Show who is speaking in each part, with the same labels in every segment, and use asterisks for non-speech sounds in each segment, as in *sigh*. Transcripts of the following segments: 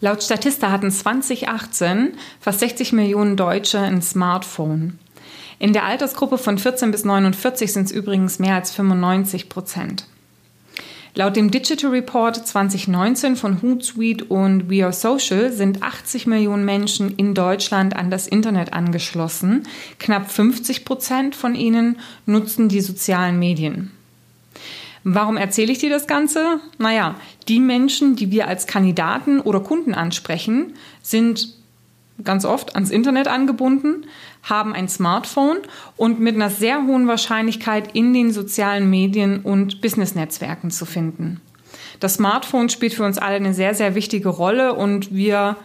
Speaker 1: Laut Statista hatten 2018 fast 60 Millionen Deutsche ein Smartphone. In der Altersgruppe von 14 bis 49 sind es übrigens mehr als 95 Prozent. Laut dem Digital Report 2019 von Hootsuite und We Are Social sind 80 Millionen Menschen in Deutschland an das Internet angeschlossen. Knapp 50 Prozent von ihnen nutzen die sozialen Medien. Warum erzähle ich dir das Ganze? Naja, die Menschen, die wir als Kandidaten oder Kunden ansprechen, sind ganz oft ans Internet angebunden, haben ein Smartphone und mit einer sehr hohen Wahrscheinlichkeit in den sozialen Medien und Business-Netzwerken zu finden. Das Smartphone spielt für uns alle eine sehr, sehr wichtige Rolle und wir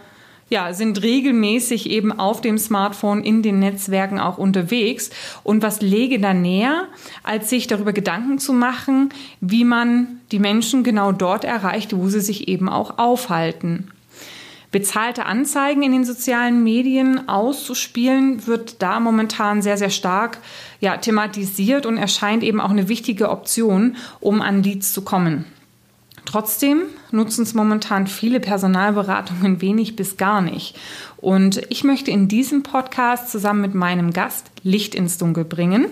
Speaker 1: ja, sind regelmäßig eben auf dem Smartphone in den Netzwerken auch unterwegs. Und was lege da näher, als sich darüber Gedanken zu machen, wie man die Menschen genau dort erreicht, wo sie sich eben auch aufhalten. Bezahlte Anzeigen in den sozialen Medien auszuspielen, wird da momentan sehr, sehr stark ja, thematisiert und erscheint eben auch eine wichtige Option, um an Leads zu kommen. Trotzdem nutzen es momentan viele Personalberatungen wenig bis gar nicht. Und ich möchte in diesem Podcast zusammen mit meinem Gast Licht ins Dunkel bringen.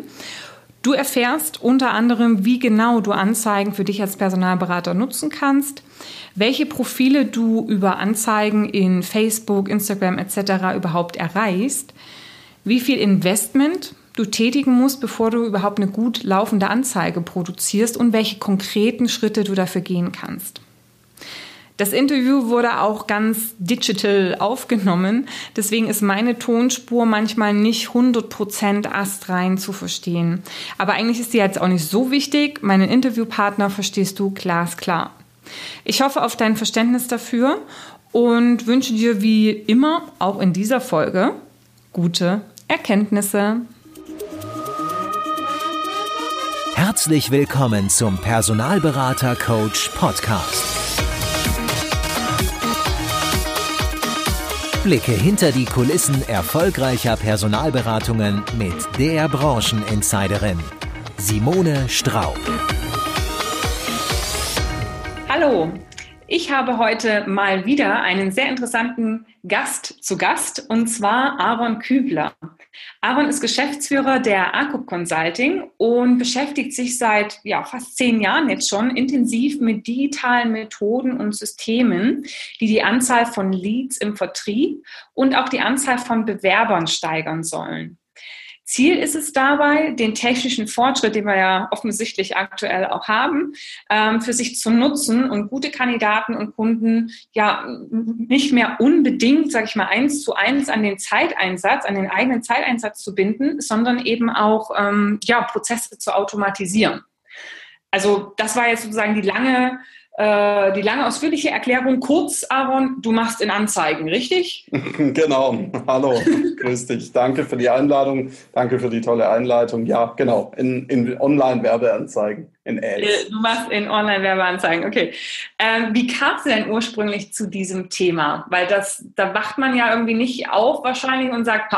Speaker 1: Du erfährst unter anderem, wie genau du Anzeigen für dich als Personalberater nutzen kannst, welche Profile du über Anzeigen in Facebook, Instagram etc. überhaupt erreichst, wie viel Investment du tätigen musst, bevor du überhaupt eine gut laufende Anzeige produzierst und welche konkreten Schritte du dafür gehen kannst. Das Interview wurde auch ganz digital aufgenommen, deswegen ist meine Tonspur manchmal nicht 100% astrein zu verstehen. Aber eigentlich ist die jetzt auch nicht so wichtig. Meinen Interviewpartner verstehst du glasklar. Ich hoffe auf dein Verständnis dafür und wünsche dir wie immer auch in dieser Folge gute Erkenntnisse.
Speaker 2: Herzlich willkommen zum Personalberater Coach Podcast. Blicke hinter die Kulissen erfolgreicher Personalberatungen mit der Brancheninsiderin Simone Straub.
Speaker 1: Hallo, ich habe heute mal wieder einen sehr interessanten Gast zu Gast und zwar Aaron Kübler. Aaron ist Geschäftsführer der ACUP Consulting und beschäftigt sich seit ja, fast zehn Jahren jetzt schon intensiv mit digitalen Methoden und Systemen, die die Anzahl von Leads im Vertrieb und auch die Anzahl von Bewerbern steigern sollen. Ziel ist es dabei, den technischen Fortschritt, den wir ja offensichtlich aktuell auch haben, ähm, für sich zu nutzen und gute Kandidaten und Kunden ja nicht mehr unbedingt, sage ich mal, eins zu eins an den Zeiteinsatz, an den eigenen Zeiteinsatz zu binden, sondern eben auch ähm, ja, Prozesse zu automatisieren. Also das war jetzt sozusagen die lange äh, die lange ausführliche Erklärung. Kurz, Aaron, du machst in Anzeigen, richtig? *laughs*
Speaker 3: genau. Hallo, grüß dich. Danke für die Einladung. Danke für die tolle Einleitung. Ja, genau. In, in Online-Werbeanzeigen, in
Speaker 1: Ads. Äh, du machst in Online-Werbeanzeigen, okay. Ähm, wie kam es denn ursprünglich zu diesem Thema? Weil das, da wacht man ja irgendwie nicht auf wahrscheinlich und sagt,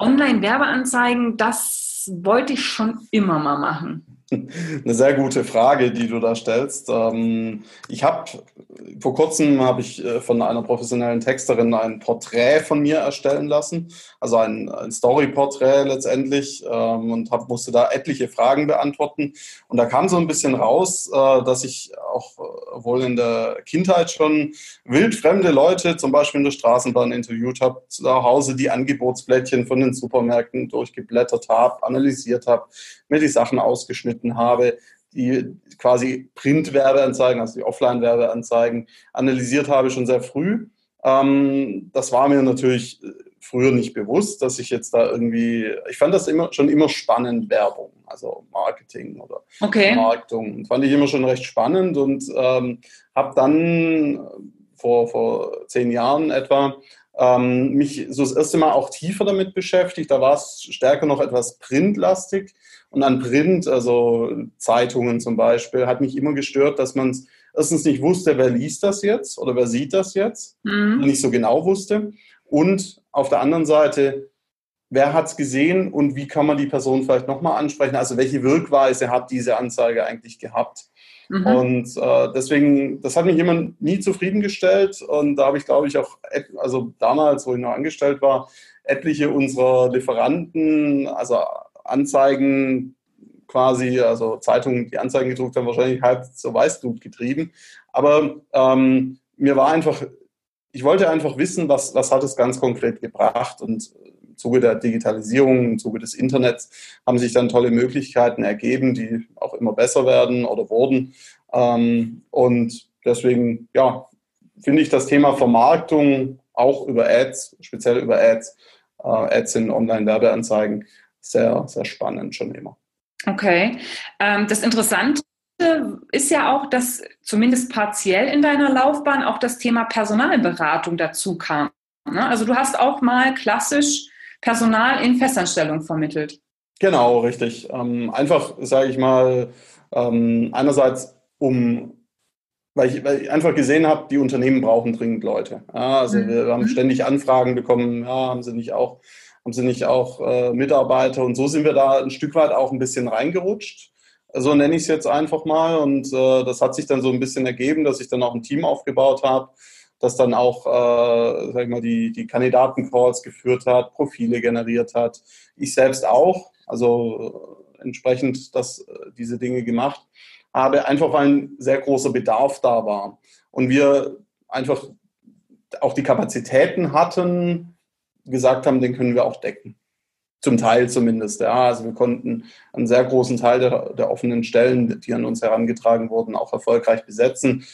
Speaker 1: Online-Werbeanzeigen, das wollte ich schon immer mal machen. *laughs*
Speaker 3: Eine sehr gute Frage, die du da stellst. Ähm, ich habe vor kurzem habe ich äh, von einer professionellen Texterin ein Porträt von mir erstellen lassen, also ein, ein Story-Porträt letztendlich ähm, und hab, musste da etliche Fragen beantworten. Und da kam so ein bisschen raus, äh, dass ich auch äh, wohl in der Kindheit schon wildfremde Leute, zum Beispiel in der Straßenbahn interviewt habe, zu Hause die Angebotsblättchen von den Supermärkten durchgeblättert habe, analysiert habe, mir die Sachen ausgeschnitten habe, die quasi Print-Werbeanzeigen, also die Offline-Werbeanzeigen analysiert habe schon sehr früh. Ähm, das war mir natürlich früher nicht bewusst, dass ich jetzt da irgendwie, ich fand das immer schon immer spannend, Werbung, also Marketing oder okay. Marktung. Fand ich immer schon recht spannend und ähm, habe dann vor, vor zehn Jahren etwa ähm, mich so das erste Mal auch tiefer damit beschäftigt. Da war es stärker noch etwas printlastig. Und an Print, also Zeitungen zum Beispiel, hat mich immer gestört, dass man es erstens nicht wusste, wer liest das jetzt oder wer sieht das jetzt, mhm. nicht so genau wusste. Und auf der anderen Seite, wer hat es gesehen und wie kann man die Person vielleicht nochmal ansprechen? Also welche Wirkweise hat diese Anzeige eigentlich gehabt? Mhm. Und äh, deswegen, das hat mich immer nie zufriedengestellt. Und da habe ich, glaube ich, auch, also damals, wo ich noch angestellt war, etliche unserer Lieferanten, also Anzeigen quasi, also Zeitungen, die Anzeigen gedruckt haben, wahrscheinlich halb zur Weißglut getrieben. Aber ähm, mir war einfach, ich wollte einfach wissen, was, was hat es ganz konkret gebracht. Und im Zuge der Digitalisierung, im Zuge des Internets haben sich dann tolle Möglichkeiten ergeben, die auch immer besser werden oder wurden. Ähm, und deswegen, ja, finde ich das Thema Vermarktung auch über Ads, speziell über Ads, äh, Ads in Online-Werbeanzeigen, sehr, sehr spannend schon immer.
Speaker 1: Okay. Ähm, das Interessante ist ja auch, dass zumindest partiell in deiner Laufbahn auch das Thema Personalberatung dazu kam. Ne? Also du hast auch mal klassisch Personal in Festanstellung vermittelt.
Speaker 3: Genau, richtig. Ähm, einfach, sage ich mal, ähm, einerseits um weil ich, weil ich einfach gesehen habe, die Unternehmen brauchen dringend Leute. Ja, also mhm. wir haben mhm. ständig Anfragen bekommen, ja, haben sie nicht auch, haben sie nicht auch äh, Mitarbeiter und so sind wir da ein Stück weit auch ein bisschen reingerutscht. So nenne ich es jetzt einfach mal. Und äh, das hat sich dann so ein bisschen ergeben, dass ich dann auch ein Team aufgebaut habe, das dann auch, äh, sag ich mal, die, die Kandidatencalls geführt hat, Profile generiert hat. Ich selbst auch, also äh, entsprechend das, äh, diese Dinge gemacht habe, einfach weil ein sehr großer Bedarf da war. Und wir einfach auch die Kapazitäten hatten, gesagt haben, den können wir auch decken. Zum Teil zumindest, ja. Also wir konnten einen sehr großen Teil der, der offenen Stellen, die an uns herangetragen wurden, auch erfolgreich besetzen.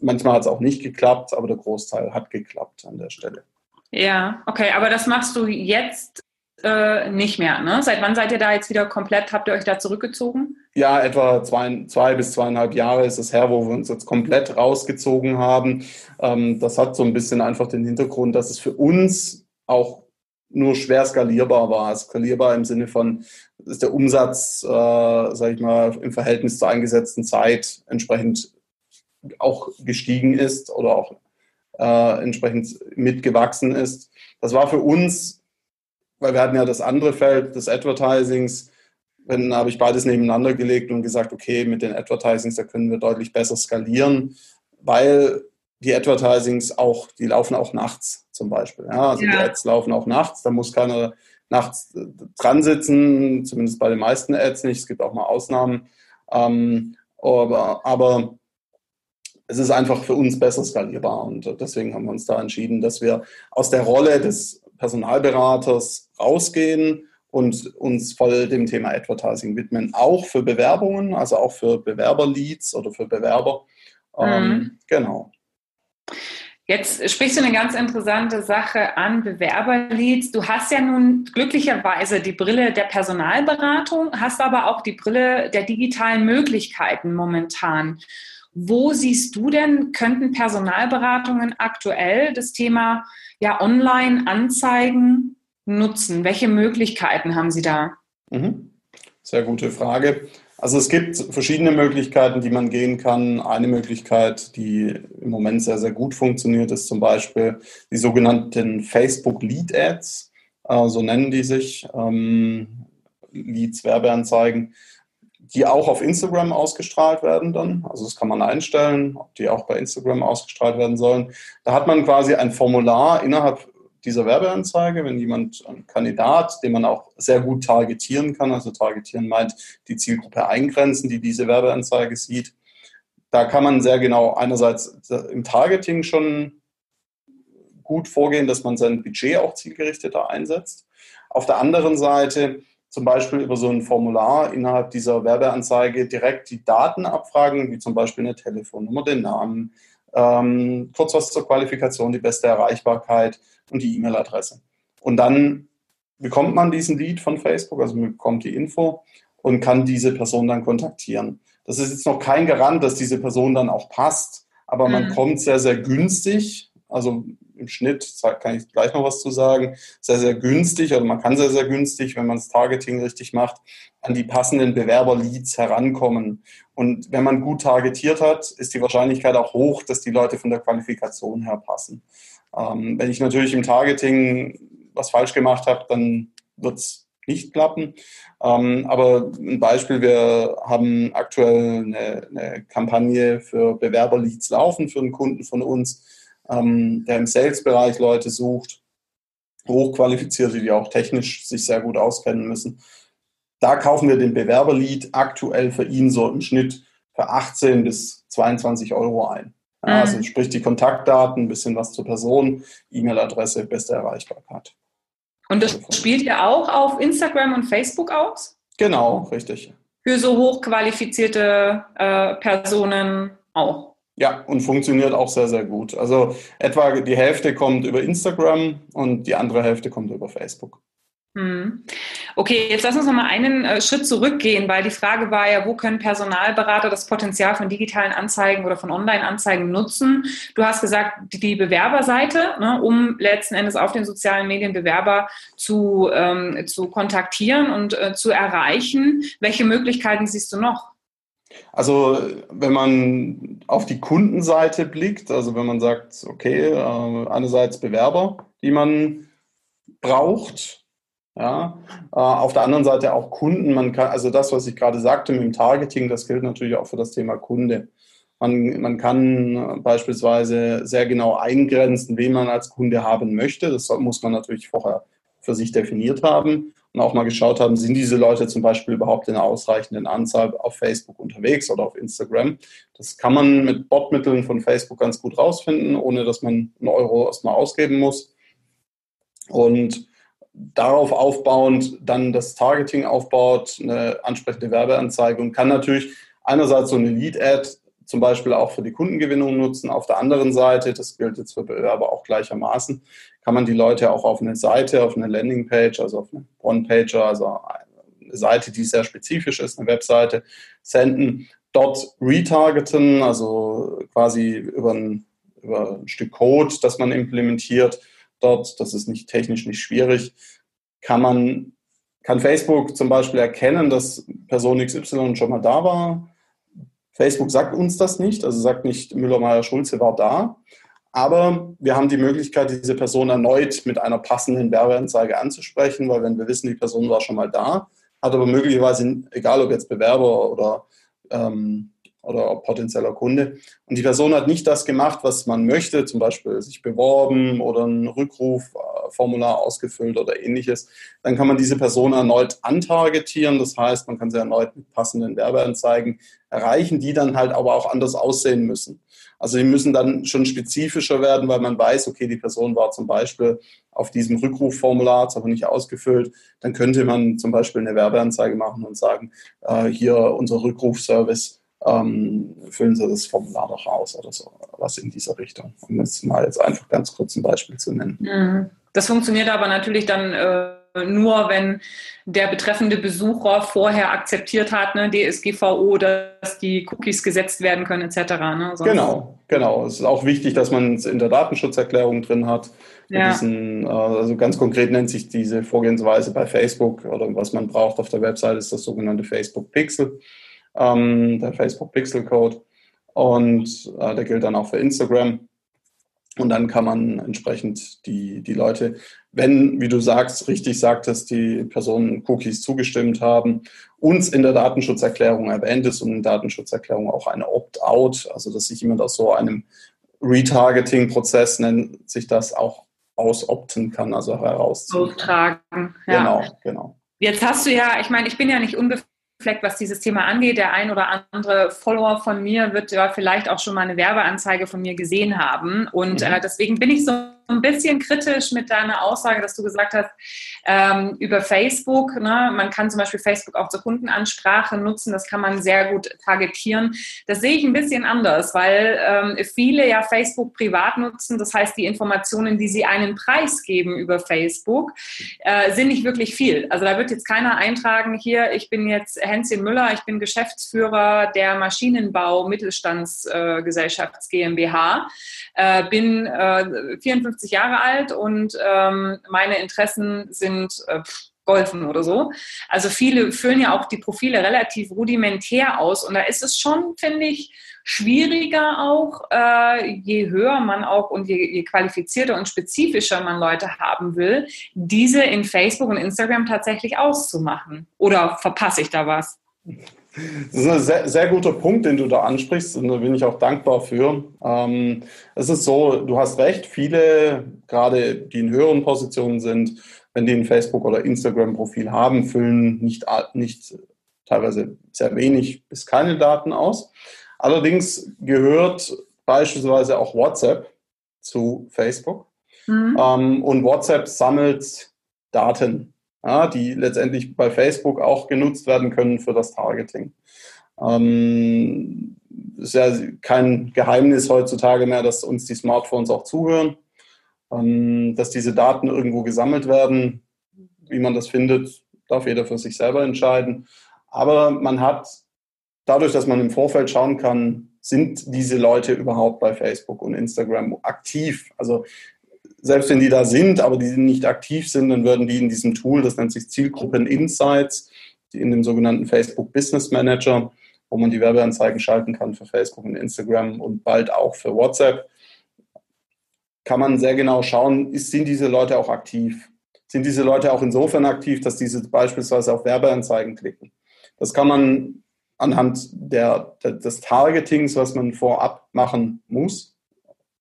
Speaker 3: Manchmal hat es auch nicht geklappt, aber der Großteil hat geklappt an der Stelle.
Speaker 1: Ja, okay, aber das machst du jetzt äh, nicht mehr, ne? Seit wann seid ihr da jetzt wieder komplett, habt ihr euch da zurückgezogen?
Speaker 3: Ja, etwa zwei, zwei bis zweieinhalb Jahre ist es her, wo wir uns jetzt komplett rausgezogen haben. Ähm, das hat so ein bisschen einfach den Hintergrund, dass es für uns auch nur schwer skalierbar war. Skalierbar im Sinne von, dass der Umsatz, äh, sage ich mal, im Verhältnis zur eingesetzten Zeit entsprechend auch gestiegen ist oder auch äh, entsprechend mitgewachsen ist. Das war für uns weil wir hatten ja das andere Feld des Advertisings. Dann habe ich beides nebeneinander gelegt und gesagt, okay, mit den Advertisings, da können wir deutlich besser skalieren, weil die Advertisings auch, die laufen auch nachts zum Beispiel. Ja, also ja. die Ads laufen auch nachts, da muss keiner nachts dran sitzen, zumindest bei den meisten Ads nicht. Es gibt auch mal Ausnahmen. Ähm, aber, aber es ist einfach für uns besser skalierbar und deswegen haben wir uns da entschieden, dass wir aus der Rolle des Personalberaters rausgehen und uns voll dem Thema Advertising widmen. Auch für Bewerbungen, also auch für Bewerberleads oder für Bewerber. Ähm, mhm. Genau.
Speaker 1: Jetzt sprichst du eine ganz interessante Sache an, Bewerberleads. Du hast ja nun glücklicherweise die Brille der Personalberatung, hast aber auch die Brille der digitalen Möglichkeiten momentan. Wo siehst du denn, könnten Personalberatungen aktuell das Thema ja, Online-Anzeigen nutzen? Welche Möglichkeiten haben Sie da?
Speaker 3: Mhm. Sehr gute Frage. Also es gibt verschiedene Möglichkeiten, die man gehen kann. Eine Möglichkeit, die im Moment sehr, sehr gut funktioniert, ist zum Beispiel die sogenannten Facebook Lead Ads. Äh, so nennen die sich. Ähm, Leads, Werbeanzeigen die auch auf Instagram ausgestrahlt werden dann. Also das kann man einstellen, ob die auch bei Instagram ausgestrahlt werden sollen. Da hat man quasi ein Formular innerhalb dieser Werbeanzeige, wenn jemand, ein Kandidat, den man auch sehr gut targetieren kann, also targetieren meint die Zielgruppe eingrenzen, die diese Werbeanzeige sieht. Da kann man sehr genau einerseits im Targeting schon gut vorgehen, dass man sein Budget auch zielgerichteter einsetzt. Auf der anderen Seite zum Beispiel über so ein Formular innerhalb dieser Werbeanzeige direkt die Daten abfragen, wie zum Beispiel eine Telefonnummer, den Namen, ähm, kurz was zur Qualifikation, die beste Erreichbarkeit und die E-Mail-Adresse. Und dann bekommt man diesen Lead von Facebook, also man bekommt die Info und kann diese Person dann kontaktieren. Das ist jetzt noch kein Garant, dass diese Person dann auch passt, aber man mhm. kommt sehr, sehr günstig, also im Schnitt, kann ich gleich noch was zu sagen, sehr, sehr günstig oder man kann sehr, sehr günstig, wenn man das Targeting richtig macht, an die passenden Bewerberleads herankommen. Und wenn man gut targetiert hat, ist die Wahrscheinlichkeit auch hoch, dass die Leute von der Qualifikation her passen. Ähm, wenn ich natürlich im Targeting was falsch gemacht habe, dann wird es nicht klappen. Ähm, aber ein Beispiel, wir haben aktuell eine, eine Kampagne für Bewerberleads laufen für einen Kunden von uns, ähm, der im Sales-Bereich Leute sucht, hochqualifizierte, die auch technisch sich sehr gut auskennen müssen. Da kaufen wir den Bewerberlead aktuell für ihn so im Schnitt für 18 bis 22 Euro ein. Ja, mhm. Also sprich die Kontaktdaten, ein bisschen was zur Person, E-Mail-Adresse, beste Erreichbarkeit.
Speaker 1: Und das spielt ihr auch auf Instagram und Facebook aus?
Speaker 3: Genau, richtig.
Speaker 1: Für so hochqualifizierte äh, Personen auch.
Speaker 3: Ja, und funktioniert auch sehr, sehr gut. Also etwa die Hälfte kommt über Instagram und die andere Hälfte kommt über Facebook.
Speaker 1: Hm. Okay, jetzt lass uns noch mal einen äh, Schritt zurückgehen, weil die Frage war ja, wo können Personalberater das Potenzial von digitalen Anzeigen oder von Online-Anzeigen nutzen? Du hast gesagt, die Bewerberseite, ne, um letzten Endes auf den sozialen Medien Bewerber zu, ähm, zu kontaktieren und äh, zu erreichen. Welche Möglichkeiten siehst du noch?
Speaker 3: Also wenn man auf die Kundenseite blickt, also wenn man sagt, okay, äh, einerseits Bewerber, die man braucht, ja, äh, auf der anderen Seite auch Kunden. Man kann, also das, was ich gerade sagte mit dem Targeting, das gilt natürlich auch für das Thema Kunde. Man, man kann beispielsweise sehr genau eingrenzen, wen man als Kunde haben möchte. Das muss man natürlich vorher für sich definiert haben und auch mal geschaut haben, sind diese Leute zum Beispiel überhaupt in einer ausreichenden Anzahl auf Facebook unterwegs oder auf Instagram. Das kann man mit Botmitteln von Facebook ganz gut rausfinden, ohne dass man einen Euro erstmal ausgeben muss. Und darauf aufbauend dann das Targeting aufbaut, eine ansprechende Werbeanzeige und kann natürlich einerseits so eine Lead-Ad zum Beispiel auch für die Kundengewinnung nutzen. Auf der anderen Seite, das gilt jetzt für Bewerber auch gleichermaßen, kann man die Leute auch auf eine Seite, auf eine Landingpage, also auf eine One-Pager, also eine Seite, die sehr spezifisch ist, eine Webseite, senden, dort retargeten, also quasi über ein, über ein Stück Code, das man implementiert, dort, das ist nicht technisch nicht schwierig, kann man, kann Facebook zum Beispiel erkennen, dass Person XY schon mal da war, Facebook sagt uns das nicht, also sagt nicht, Müller-Meyer-Schulze war da. Aber wir haben die Möglichkeit, diese Person erneut mit einer passenden Werbeanzeige anzusprechen, weil wenn wir wissen, die Person war schon mal da, hat aber möglicherweise, egal ob jetzt Bewerber oder ähm, oder potenzieller Kunde. Und die Person hat nicht das gemacht, was man möchte, zum Beispiel sich beworben oder ein Rückrufformular ausgefüllt oder ähnliches. Dann kann man diese Person erneut antargetieren. Das heißt, man kann sie erneut mit passenden Werbeanzeigen erreichen, die dann halt aber auch anders aussehen müssen. Also die müssen dann schon spezifischer werden, weil man weiß, okay, die Person war zum Beispiel auf diesem Rückrufformular, hat es aber nicht ausgefüllt. Dann könnte man zum Beispiel eine Werbeanzeige machen und sagen, äh, hier unser Rückrufservice ähm, füllen Sie das Formular doch aus oder so, was in dieser Richtung. Um jetzt mal jetzt einfach ganz kurz ein Beispiel zu nennen.
Speaker 1: Mhm. Das funktioniert aber natürlich dann äh, nur, wenn der betreffende Besucher vorher akzeptiert hat, ne, DSGVO, dass die Cookies gesetzt werden können, etc. Ne?
Speaker 3: genau, genau. Es ist auch wichtig, dass man es in der Datenschutzerklärung drin hat. Ja. Diesen, äh, also ganz konkret nennt sich diese Vorgehensweise bei Facebook oder was man braucht auf der Website ist das sogenannte Facebook Pixel ähm, der Facebook Pixel Code. Und äh, der gilt dann auch für Instagram. Und dann kann man entsprechend die, die Leute, wenn, wie du sagst, richtig sagtest, die Personen Cookies zugestimmt haben, uns in der Datenschutzerklärung erwähnt ist und in der Datenschutzerklärung auch eine Opt-out, also dass sich jemand aus so einem Retargeting-Prozess nennt sich das auch ausopten kann, also herausziehen.
Speaker 1: Austragen,
Speaker 3: ja. Genau, genau.
Speaker 1: Jetzt hast du ja, ich meine, ich bin ja nicht unbefreit Fleck, was dieses Thema angeht. Der ein oder andere Follower von mir wird ja vielleicht auch schon mal eine Werbeanzeige von mir gesehen haben. Und mhm. äh, deswegen bin ich so ein bisschen kritisch mit deiner Aussage, dass du gesagt hast, ähm, über Facebook, ne, man kann zum Beispiel Facebook auch zur Kundenansprache nutzen, das kann man sehr gut targetieren. Das sehe ich ein bisschen anders, weil ähm, viele ja Facebook privat nutzen, das heißt, die Informationen, die sie einen Preis geben über Facebook, äh, sind nicht wirklich viel. Also da wird jetzt keiner eintragen, hier, ich bin jetzt Hänschen Müller, ich bin Geschäftsführer der Maschinenbau Mittelstandsgesellschafts äh, GmbH, äh, bin äh, 54 50 Jahre alt und ähm, meine Interessen sind äh, golfen oder so. Also viele füllen ja auch die Profile relativ rudimentär aus und da ist es schon, finde ich, schwieriger auch, äh, je höher man auch und je, je qualifizierter und spezifischer man Leute haben will, diese in Facebook und Instagram tatsächlich auszumachen. Oder verpasse ich da was?
Speaker 3: Das ist ein sehr, sehr, guter Punkt, den du da ansprichst und da bin ich auch dankbar für. Ähm, es ist so, du hast recht, viele, gerade die in höheren Positionen sind, wenn die ein Facebook- oder Instagram-Profil haben, füllen nicht, nicht teilweise sehr wenig bis keine Daten aus. Allerdings gehört beispielsweise auch WhatsApp zu Facebook. Mhm. Ähm, und WhatsApp sammelt Daten ja, die letztendlich bei Facebook auch genutzt werden können für das Targeting. Ähm, ist ja kein Geheimnis heutzutage mehr, dass uns die Smartphones auch zuhören, ähm, dass diese Daten irgendwo gesammelt werden. Wie man das findet, darf jeder für sich selber entscheiden. Aber man hat dadurch, dass man im Vorfeld schauen kann, sind diese Leute überhaupt bei Facebook und Instagram aktiv? Also selbst wenn die da sind, aber die nicht aktiv sind, dann würden die in diesem Tool, das nennt sich Zielgruppen Insights, in dem sogenannten Facebook Business Manager, wo man die Werbeanzeigen schalten kann für Facebook und Instagram und bald auch für WhatsApp, kann man sehr genau schauen, sind diese Leute auch aktiv? Sind diese Leute auch insofern aktiv, dass diese beispielsweise auf Werbeanzeigen klicken? Das kann man anhand der, des Targetings, was man vorab machen muss,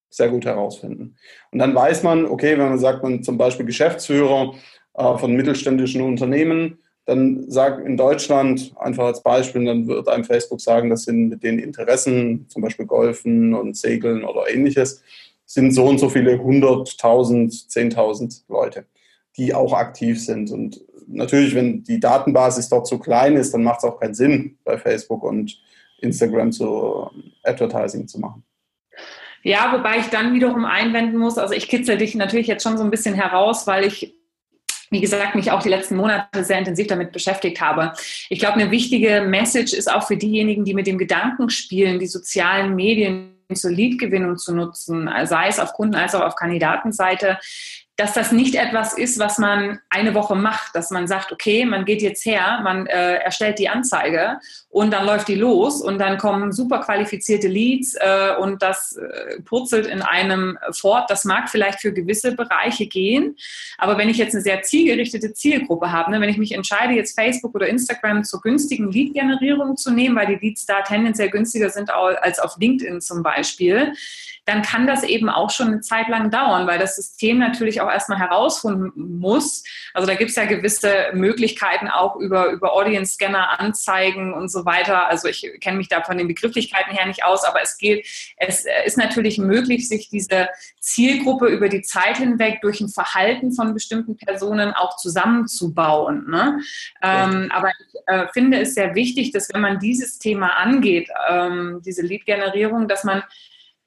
Speaker 3: sehr gut herausfinden. Und dann weiß man, okay, wenn man sagt, man zum Beispiel Geschäftsführer äh, von mittelständischen Unternehmen, dann sagt in Deutschland, einfach als Beispiel, dann wird einem Facebook sagen, das sind mit den Interessen, zum Beispiel Golfen und Segeln oder ähnliches, sind so und so viele 100.000, 10.000 Leute, die auch aktiv sind. Und natürlich, wenn die Datenbasis dort zu klein ist, dann macht es auch keinen Sinn, bei Facebook und Instagram zu Advertising zu machen.
Speaker 1: Ja, wobei ich dann wiederum einwenden muss, also ich kitzel dich natürlich jetzt schon so ein bisschen heraus, weil ich wie gesagt, mich auch die letzten Monate sehr intensiv damit beschäftigt habe. Ich glaube, eine wichtige Message ist auch für diejenigen, die mit dem Gedanken spielen, die sozialen Medien zur Leadgewinnung zu nutzen, sei es auf Kunden- als auch auf Kandidatenseite, dass das nicht etwas ist, was man eine Woche macht, dass man sagt, okay, man geht jetzt her, man äh, erstellt die Anzeige und dann läuft die los und dann kommen super qualifizierte Leads äh, und das äh, purzelt in einem fort. Das mag vielleicht für gewisse Bereiche gehen, aber wenn ich jetzt eine sehr zielgerichtete Zielgruppe habe, ne, wenn ich mich entscheide, jetzt Facebook oder Instagram zur günstigen Lead-Generierung zu nehmen, weil die Leads da tendenziell günstiger sind als auf LinkedIn zum Beispiel, dann kann das eben auch schon eine Zeit lang dauern, weil das System natürlich auch erstmal herausfinden muss. Also da gibt es ja gewisse Möglichkeiten auch über, über Audience-Scanner, Anzeigen und so weiter. Also ich kenne mich da von den Begrifflichkeiten her nicht aus, aber es geht, es ist natürlich möglich, sich diese Zielgruppe über die Zeit hinweg durch ein Verhalten von bestimmten Personen auch zusammenzubauen. Ne? Ähm, aber ich äh, finde es sehr wichtig, dass wenn man dieses Thema angeht, ähm, diese Lead-Generierung, dass man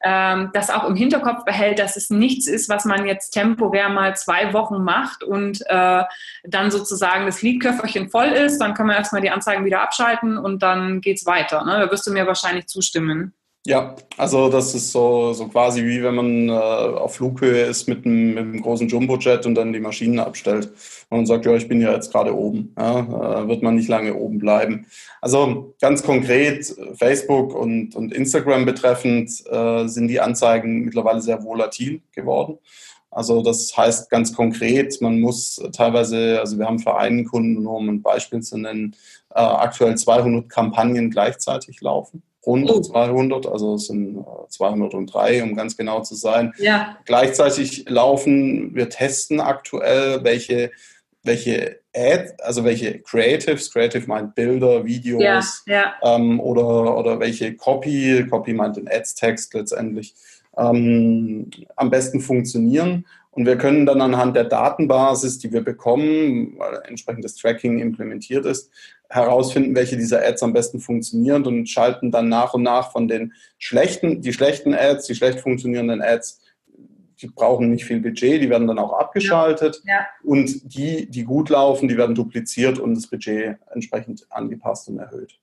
Speaker 1: ähm, das auch im Hinterkopf behält, dass es nichts ist, was man jetzt temporär mal zwei Wochen macht und äh, dann sozusagen das Liedköfferchen voll ist, dann kann man erstmal die Anzeigen wieder abschalten und dann geht's weiter. Ne? Da wirst du mir wahrscheinlich zustimmen.
Speaker 3: Ja, also das ist so, so quasi wie wenn man äh, auf Flughöhe ist mit einem, mit einem großen Jumbojet und dann die Maschinen abstellt und sagt, ja, ich bin ja jetzt gerade oben. Ja, äh, wird man nicht lange oben bleiben. Also ganz konkret Facebook und, und Instagram betreffend äh, sind die Anzeigen mittlerweile sehr volatil geworden. Also das heißt ganz konkret, man muss teilweise, also wir haben für einen Kunden, um ein Beispiel zu nennen, äh, aktuell 200 Kampagnen gleichzeitig laufen rund oh. 200, also es sind 203, äh, um ganz genau zu sein. Ja. Gleichzeitig laufen, wir testen aktuell, welche, welche Ad, also welche Creatives, Creative meint Bilder, Videos ja, ja. Ähm, oder, oder welche Copy, Copy meint den Ads-Text letztendlich, ähm, am besten funktionieren. Und wir können dann anhand der Datenbasis, die wir bekommen, weil entsprechendes Tracking implementiert ist, herausfinden, welche dieser Ads am besten funktionieren und schalten dann nach und nach von den schlechten, die schlechten Ads, die schlecht funktionierenden Ads, die brauchen nicht viel Budget, die werden dann auch abgeschaltet ja. Ja. und die, die gut laufen, die werden dupliziert und das Budget entsprechend angepasst und erhöht.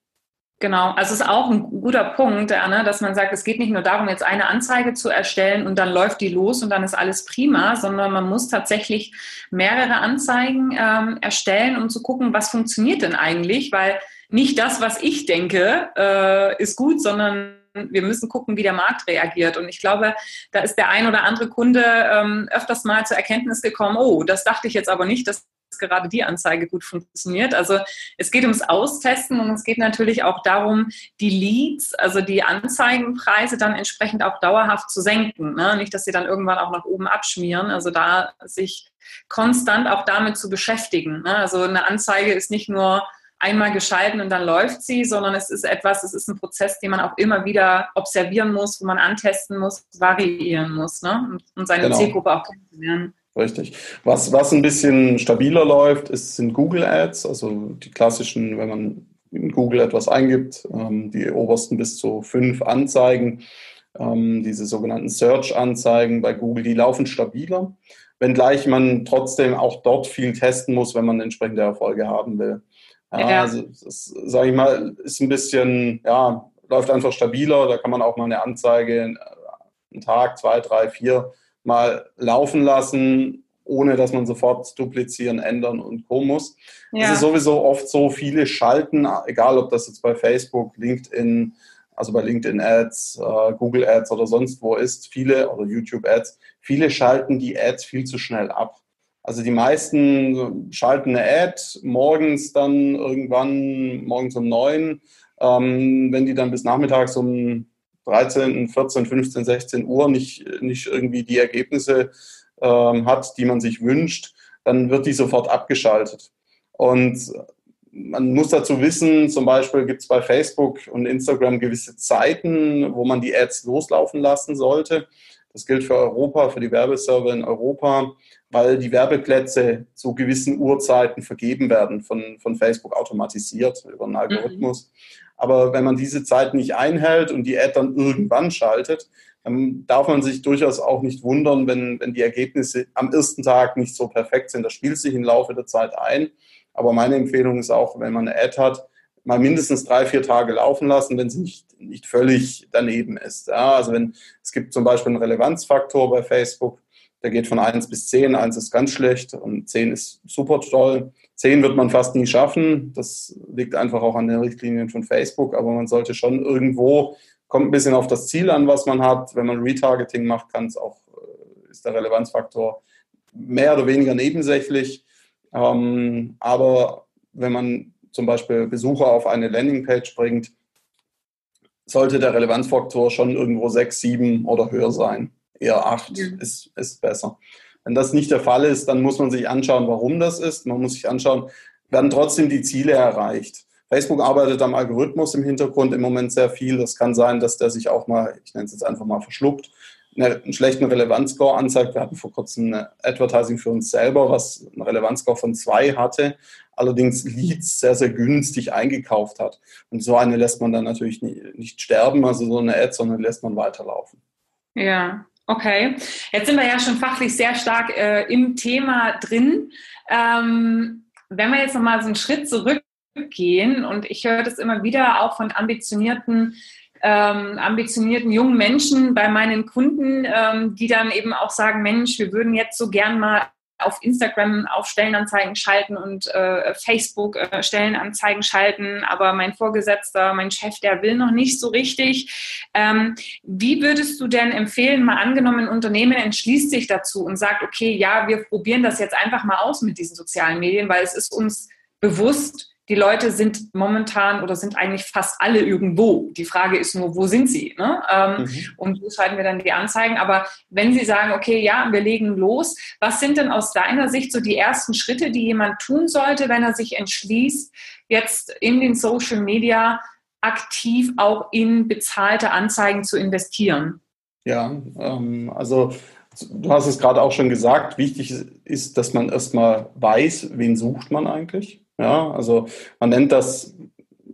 Speaker 1: Genau, also es ist auch ein guter Punkt, ne, dass man sagt, es geht nicht nur darum, jetzt eine Anzeige zu erstellen und dann läuft die los und dann ist alles prima, sondern man muss tatsächlich mehrere Anzeigen ähm, erstellen, um zu gucken, was funktioniert denn eigentlich, weil nicht das, was ich denke, äh, ist gut, sondern wir müssen gucken, wie der Markt reagiert. Und ich glaube, da ist der ein oder andere Kunde ähm, öfters mal zur Erkenntnis gekommen, oh, das dachte ich jetzt aber nicht, dass gerade die Anzeige gut funktioniert. Also es geht ums Austesten und es geht natürlich auch darum, die Leads, also die Anzeigenpreise dann entsprechend auch dauerhaft zu senken. Ne? Nicht, dass sie dann irgendwann auch nach oben abschmieren. Also da sich konstant auch damit zu beschäftigen. Ne? Also eine Anzeige ist nicht nur einmal geschalten und dann läuft sie, sondern es ist etwas, es ist ein Prozess, den man auch immer wieder observieren muss, wo man antesten muss, variieren muss ne? und seine genau. Zielgruppe auch kennenzulernen.
Speaker 3: Richtig. Was, was ein bisschen stabiler läuft, ist, sind Google Ads, also die klassischen, wenn man in Google etwas eingibt, ähm, die obersten bis zu fünf Anzeigen, ähm, diese sogenannten Search-Anzeigen bei Google, die laufen stabiler, wenngleich man trotzdem auch dort viel testen muss, wenn man entsprechende Erfolge haben will. Ja, ja. Also, sage ich mal, ist ein bisschen, ja, läuft einfach stabiler, da kann man auch mal eine Anzeige, äh, einen Tag, zwei, drei, vier mal laufen lassen, ohne dass man sofort duplizieren, ändern und Co. muss. Ja. Es ist sowieso oft so, viele schalten, egal ob das jetzt bei Facebook, LinkedIn, also bei LinkedIn Ads, äh, Google Ads oder sonst wo ist, viele oder YouTube Ads, viele schalten die Ads viel zu schnell ab. Also die meisten schalten eine Ad morgens dann irgendwann, morgens um neun, ähm, wenn die dann bis nachmittags um 13, 14, 15, 16 Uhr nicht, nicht irgendwie die Ergebnisse ähm, hat, die man sich wünscht, dann wird die sofort abgeschaltet. Und man muss dazu wissen, zum Beispiel gibt es bei Facebook und Instagram gewisse Zeiten, wo man die Ads loslaufen lassen sollte. Das gilt für Europa, für die Werbeserver in Europa, weil die Werbeplätze zu gewissen Uhrzeiten vergeben werden von, von Facebook automatisiert über einen Algorithmus. Mhm. Aber wenn man diese Zeit nicht einhält und die Ad dann irgendwann schaltet, dann darf man sich durchaus auch nicht wundern, wenn, wenn die Ergebnisse am ersten Tag nicht so perfekt sind. Das spielt sich im Laufe der Zeit ein. Aber meine Empfehlung ist auch, wenn man eine Ad hat, mal mindestens drei, vier Tage laufen lassen, wenn sie nicht, nicht völlig daneben ist. Ja, also wenn es gibt zum Beispiel einen Relevanzfaktor bei Facebook, der geht von 1 bis 10. 1 ist ganz schlecht und 10 ist super toll. 10 wird man fast nie schaffen. Das liegt einfach auch an den Richtlinien von Facebook, aber man sollte schon irgendwo, kommt ein bisschen auf das Ziel an, was man hat. Wenn man Retargeting macht, kann es auch, äh, ist der Relevanzfaktor mehr oder weniger nebensächlich. Ähm, aber wenn man zum Beispiel Besucher auf eine Landingpage bringt, sollte der Relevanzfaktor schon irgendwo 6, 7 oder höher sein eher acht ja. ist, ist besser. Wenn das nicht der Fall ist, dann muss man sich anschauen, warum das ist. Man muss sich anschauen, werden trotzdem die Ziele erreicht. Facebook arbeitet am Algorithmus im Hintergrund im Moment sehr viel. Das kann sein, dass der sich auch mal, ich nenne es jetzt einfach mal verschluckt, einen schlechten Relevanzscore anzeigt. Wir hatten vor kurzem ein Advertising für uns selber, was einen Relevanzscore von zwei hatte, allerdings Leads sehr, sehr günstig eingekauft hat. Und so eine lässt man dann natürlich nicht sterben, also so eine Ad, sondern lässt man weiterlaufen.
Speaker 1: Ja, Okay, jetzt sind wir ja schon fachlich sehr stark äh, im Thema drin. Ähm, wenn wir jetzt nochmal so einen Schritt zurückgehen und ich höre das immer wieder auch von ambitionierten ähm, ambitionierten jungen Menschen bei meinen Kunden, ähm, die dann eben auch sagen, Mensch, wir würden jetzt so gern mal auf Instagram auf Stellenanzeigen schalten und äh, Facebook äh, Stellenanzeigen schalten, aber mein Vorgesetzter, mein Chef, der will noch nicht so richtig. Ähm, wie würdest du denn empfehlen, mal angenommen, ein Unternehmen entschließt sich dazu und sagt, okay, ja, wir probieren das jetzt einfach mal aus mit diesen sozialen Medien, weil es ist uns bewusst, die Leute sind momentan oder sind eigentlich fast alle irgendwo. Die Frage ist nur, wo sind sie? Ne? Ähm, mhm. Und wo schalten wir dann die Anzeigen? Aber wenn Sie sagen, okay, ja, wir legen los, was sind denn aus deiner Sicht so die ersten Schritte, die jemand tun sollte, wenn er sich entschließt, jetzt in den Social Media aktiv auch in bezahlte Anzeigen zu investieren?
Speaker 3: Ja, ähm, also du hast es gerade auch schon gesagt, wichtig ist, dass man erstmal weiß, wen sucht man eigentlich. Ja, also man nennt das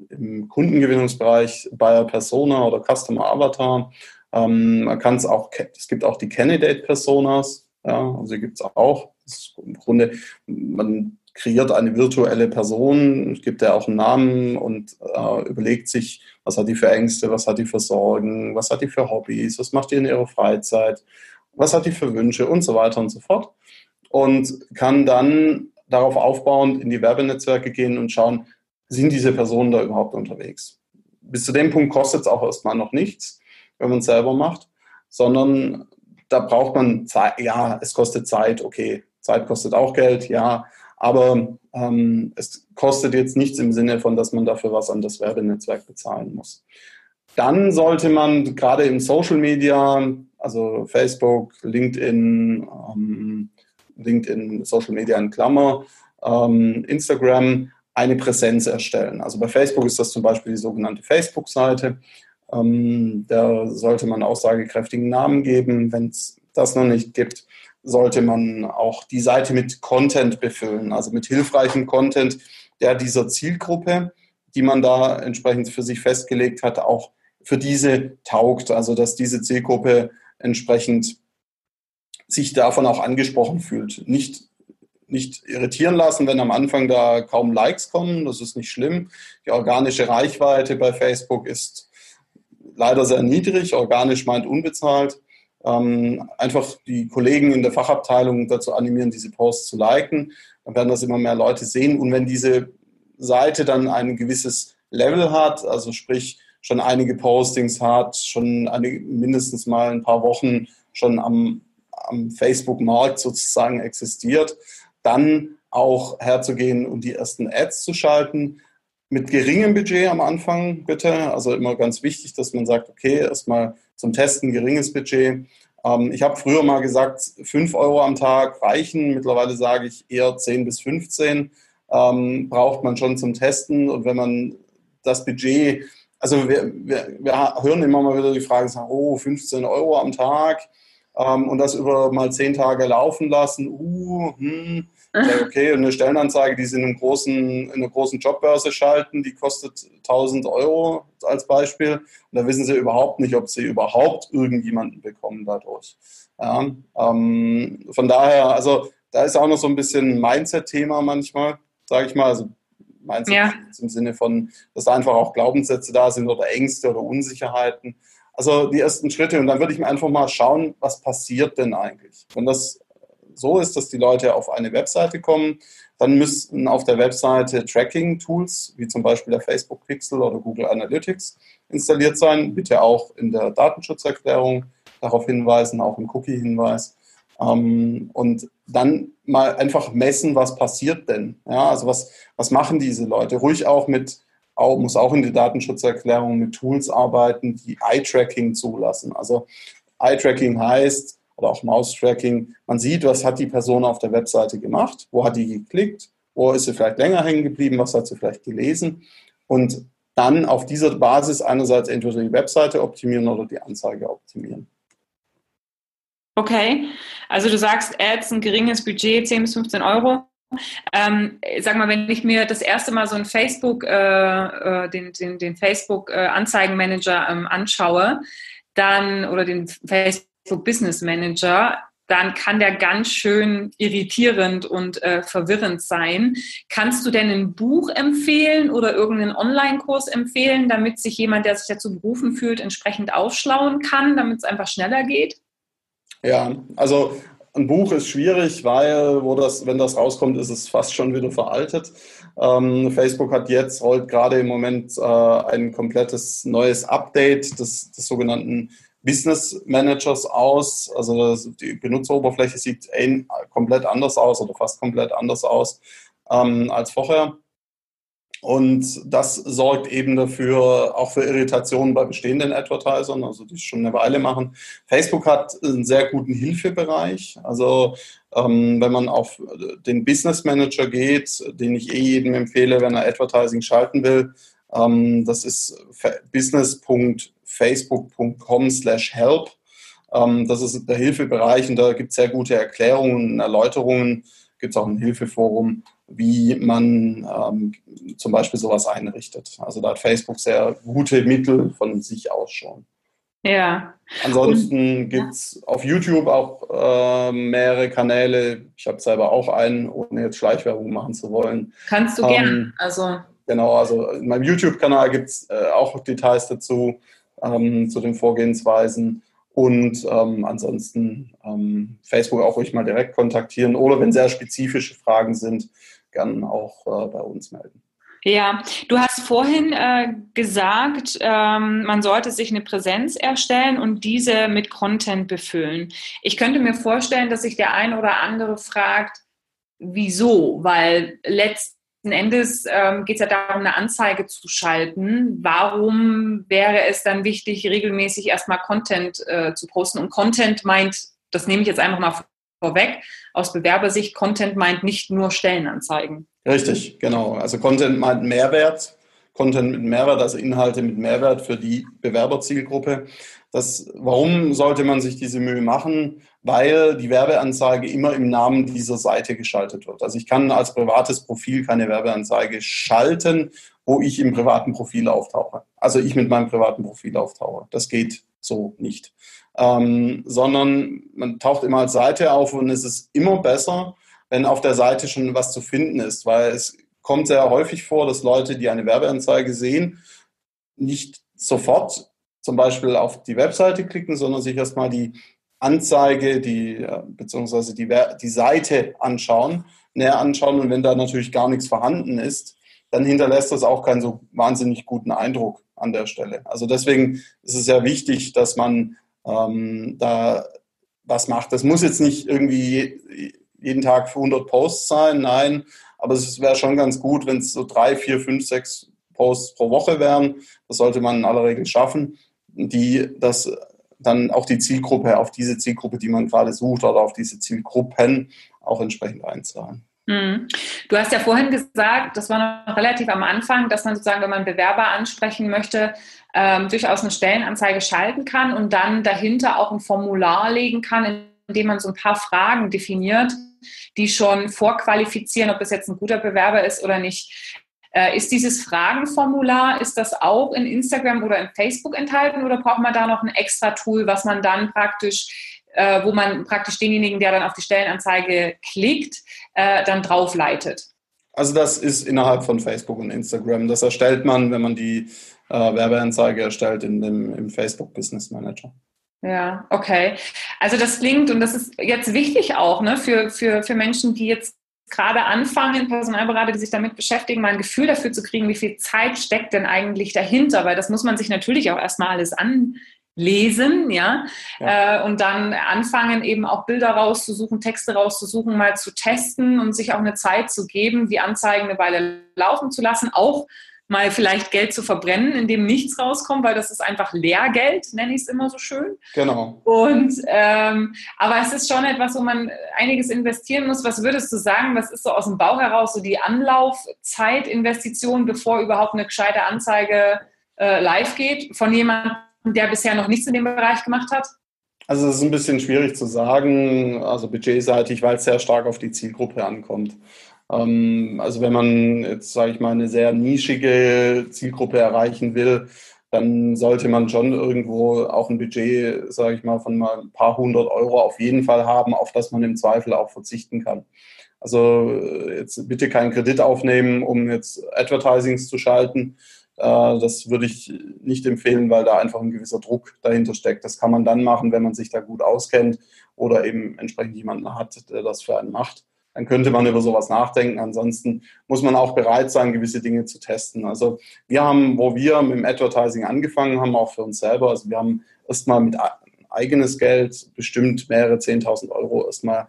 Speaker 3: im Kundengewinnungsbereich Buyer Persona oder Customer Avatar. Ähm, man kann es auch, es gibt auch die Candidate Personas, ja, also gibt es auch. im Grunde, man kreiert eine virtuelle Person, gibt ja auch einen Namen und äh, überlegt sich, was hat die für Ängste, was hat die für Sorgen, was hat die für Hobbys, was macht die in ihrer Freizeit, was hat die für Wünsche und so weiter und so fort. Und kann dann darauf aufbauend in die Werbenetzwerke gehen und schauen, sind diese Personen da überhaupt unterwegs. Bis zu dem Punkt kostet es auch erstmal noch nichts, wenn man es selber macht, sondern da braucht man Zeit, ja, es kostet Zeit, okay, Zeit kostet auch Geld, ja, aber ähm, es kostet jetzt nichts im Sinne von, dass man dafür was an das Werbenetzwerk bezahlen muss. Dann sollte man gerade im Social Media, also Facebook, LinkedIn, ähm, LinkedIn, Social Media in Klammer, ähm, Instagram, eine Präsenz erstellen. Also bei Facebook ist das zum Beispiel die sogenannte Facebook-Seite. Ähm, da sollte man aussagekräftigen Namen geben. Wenn es das noch nicht gibt, sollte man auch die Seite mit Content befüllen, also mit hilfreichem Content, der dieser Zielgruppe, die man da entsprechend für sich festgelegt hat, auch für diese taugt, also dass diese Zielgruppe entsprechend sich davon auch angesprochen fühlt. Nicht, nicht irritieren lassen, wenn am Anfang da kaum Likes kommen, das ist nicht schlimm. Die organische Reichweite bei Facebook ist leider sehr niedrig, organisch meint unbezahlt ähm, einfach die Kollegen in der Fachabteilung dazu animieren, diese Posts zu liken. Dann werden das immer mehr Leute sehen. Und wenn diese Seite dann ein gewisses Level hat, also sprich schon einige Postings hat, schon eine, mindestens mal ein paar Wochen schon am, am Facebook-Markt sozusagen existiert, dann auch herzugehen und die ersten Ads zu schalten. Mit geringem Budget am Anfang bitte. Also immer ganz wichtig, dass man sagt, okay, erstmal zum Testen geringes Budget. Ähm, ich habe früher mal gesagt, 5 Euro am Tag reichen. Mittlerweile sage ich eher 10 bis 15 ähm, braucht man schon zum Testen. Und wenn man das Budget, also wir, wir, wir hören immer mal wieder die Frage, oh, 15 Euro am Tag ähm, und das über mal 10 Tage laufen lassen. Uh, hm *laughs* okay, eine Stellenanzeige, die Sie in, einem großen, in einer großen Jobbörse schalten, die kostet 1000 Euro als Beispiel. Und da wissen Sie überhaupt nicht, ob Sie überhaupt irgendjemanden bekommen dadurch. Ja, ähm, von daher, also da ist auch noch so ein bisschen Mindset-Thema manchmal, sage ich mal. Also Mindset ja. im Sinne von, dass da einfach auch Glaubenssätze da sind oder Ängste oder Unsicherheiten. Also die ersten Schritte und dann würde ich mir einfach mal schauen, was passiert denn eigentlich. Wenn das so ist, dass die Leute auf eine Webseite kommen, dann müssten auf der Webseite Tracking-Tools, wie zum Beispiel der Facebook Pixel oder Google Analytics, installiert sein. Bitte auch in der Datenschutzerklärung darauf hinweisen, auch im Cookie-Hinweis. Ähm, und dann mal einfach messen, was passiert denn. Ja, also was, was machen diese Leute? Ruhig auch mit, auch, muss auch in der Datenschutzerklärung mit Tools arbeiten, die Eye-Tracking zulassen. Also Eye-Tracking heißt, oder auch Mouse-Tracking. Man sieht, was hat die Person auf der Webseite gemacht, wo hat die geklickt, wo ist sie vielleicht länger hängen geblieben, was hat sie vielleicht gelesen und dann auf dieser Basis einerseits entweder die Webseite optimieren oder die Anzeige optimieren.
Speaker 1: Okay, also du sagst Ads, ein geringes Budget, 10 bis 15 Euro. Ähm, sag mal, wenn ich mir das erste Mal so ein Facebook, äh, äh den, den, den Facebook-Anzeigenmanager äh, ähm, anschaue, dann oder den Facebook Business Manager, dann kann der ganz schön irritierend und äh, verwirrend sein. Kannst du denn ein Buch empfehlen oder irgendeinen Online-Kurs empfehlen, damit sich jemand, der sich dazu berufen fühlt, entsprechend aufschlauen kann, damit es einfach schneller geht?
Speaker 3: Ja, also ein Buch ist schwierig, weil wo das, wenn das rauskommt, ist es fast schon wieder veraltet. Ähm, Facebook hat jetzt, rollt gerade im Moment äh, ein komplettes neues Update des, des sogenannten Business Managers aus. Also die Benutzeroberfläche sieht ein, komplett anders aus oder fast komplett anders aus ähm, als vorher. Und das sorgt eben dafür, auch für Irritationen bei bestehenden Advertisern, also die es schon eine Weile machen. Facebook hat einen sehr guten Hilfebereich. Also ähm, wenn man auf den Business Manager geht, den ich eh jedem empfehle, wenn er Advertising schalten will, ähm, das ist business.facebook.com slash help. Ähm, das ist der Hilfebereich und da gibt es sehr gute Erklärungen und Erläuterungen. Gibt es auch ein Hilfeforum, wie man ähm, zum Beispiel sowas einrichtet. Also da hat Facebook sehr gute Mittel von sich aus schon.
Speaker 1: Ja.
Speaker 3: Ansonsten gibt es auf YouTube auch äh, mehrere Kanäle. Ich habe selber auch einen, ohne jetzt Schleichwerbung machen zu wollen.
Speaker 1: Kannst du ähm, gern. Also.
Speaker 3: Genau, also in meinem YouTube-Kanal gibt es äh, auch Details dazu, ähm, zu den Vorgehensweisen. Und ähm, ansonsten ähm, Facebook auch ruhig mal direkt kontaktieren oder wenn sehr spezifische Fragen sind, gern auch äh, bei uns melden.
Speaker 1: Ja, du hast vorhin äh, gesagt, ähm, man sollte sich eine Präsenz erstellen und diese mit Content befüllen. Ich könnte mir vorstellen, dass sich der ein oder andere fragt, wieso? Weil letzten Endes ähm, geht es ja darum, eine Anzeige zu schalten. Warum wäre es dann wichtig, regelmäßig erstmal Content äh, zu posten? Und Content meint, das nehme ich jetzt einfach mal vorweg, aus Bewerbersicht, Content meint nicht nur Stellenanzeigen.
Speaker 3: Richtig, genau. Also Content meint Mehrwert. Content mit Mehrwert, also Inhalte mit Mehrwert für die Bewerberzielgruppe. Das, warum sollte man sich diese Mühe machen? Weil die Werbeanzeige immer im Namen dieser Seite geschaltet wird. Also ich kann als privates Profil keine Werbeanzeige schalten, wo ich im privaten Profil auftauche. Also ich mit meinem privaten Profil auftauche. Das geht so nicht. Ähm, sondern man taucht immer als Seite auf und es ist immer besser, wenn auf der Seite schon was zu finden ist, weil es kommt sehr häufig vor, dass Leute, die eine Werbeanzeige sehen, nicht sofort zum Beispiel auf die Webseite klicken, sondern sich erstmal die Anzeige, die, beziehungsweise die, die Seite anschauen, näher anschauen. Und wenn da natürlich gar nichts vorhanden ist, dann hinterlässt das auch keinen so wahnsinnig guten Eindruck an der Stelle. Also deswegen ist es sehr wichtig, dass man ähm, da was macht. Das muss jetzt nicht irgendwie jeden Tag für 100 Posts sein, nein, aber es wäre schon ganz gut, wenn es so drei, vier, fünf, sechs Posts pro Woche wären. Das sollte man in aller Regel schaffen, die das dann auch die Zielgruppe, auf diese Zielgruppe, die man gerade sucht oder auf diese Zielgruppen auch entsprechend einzahlen.
Speaker 1: Mhm. Du hast ja vorhin gesagt, das war noch relativ am Anfang, dass man sozusagen, wenn man Bewerber ansprechen möchte, ähm, durchaus eine Stellenanzeige schalten kann und dann dahinter auch ein Formular legen kann, in dem man so ein paar Fragen definiert, die schon vorqualifizieren, ob das jetzt ein guter Bewerber ist oder nicht. Äh, ist dieses Fragenformular, ist das auch in Instagram oder in Facebook enthalten oder braucht man da noch ein extra Tool, was man dann praktisch, äh, wo man praktisch denjenigen, der dann auf die Stellenanzeige klickt, äh, dann draufleitet?
Speaker 3: Also das ist innerhalb von Facebook und Instagram. Das erstellt man, wenn man die äh, Werbeanzeige erstellt in dem, im Facebook Business Manager.
Speaker 1: Ja, okay. Also das klingt, und das ist jetzt wichtig auch ne, für, für, für Menschen, die jetzt gerade anfangen, Personalberater, die sich damit beschäftigen, mal ein Gefühl dafür zu kriegen, wie viel Zeit steckt denn eigentlich dahinter, weil das muss man sich natürlich auch erstmal alles anlesen, ja, ja. Äh, und dann anfangen, eben auch Bilder rauszusuchen, Texte rauszusuchen, mal zu testen und sich auch eine Zeit zu geben, die Anzeigen eine Weile laufen zu lassen, auch mal vielleicht Geld zu verbrennen, in dem nichts rauskommt, weil das ist einfach Lehrgeld, nenne ich es immer so schön.
Speaker 3: Genau.
Speaker 1: Und ähm, aber es ist schon etwas, wo man einiges investieren muss. Was würdest du sagen? Was ist so aus dem Bauch heraus so die Anlaufzeitinvestition, bevor überhaupt eine gescheite Anzeige äh, live geht, von jemandem, der bisher noch nichts in dem Bereich gemacht hat?
Speaker 3: Also es ist ein bisschen schwierig zu sagen, also budgetseitig, weil es sehr stark auf die Zielgruppe ankommt. Ähm, also wenn man jetzt, sage ich mal, eine sehr nischige Zielgruppe erreichen will, dann sollte man schon irgendwo auch ein Budget, sage ich mal, von mal ein paar hundert Euro auf jeden Fall haben, auf das man im Zweifel auch verzichten kann. Also äh, jetzt bitte keinen Kredit aufnehmen, um jetzt Advertisings zu schalten. Äh, das würde ich nicht empfehlen, weil da einfach ein gewisser Druck dahinter steckt. Das kann man dann machen, wenn man sich da gut auskennt oder eben entsprechend jemanden hat, der das für einen macht dann könnte man über sowas nachdenken. Ansonsten muss man auch bereit sein, gewisse Dinge zu testen. Also wir haben, wo wir mit dem Advertising angefangen haben, auch für uns selber, also wir haben erstmal mit eigenes Geld bestimmt mehrere 10.000 Euro erstmal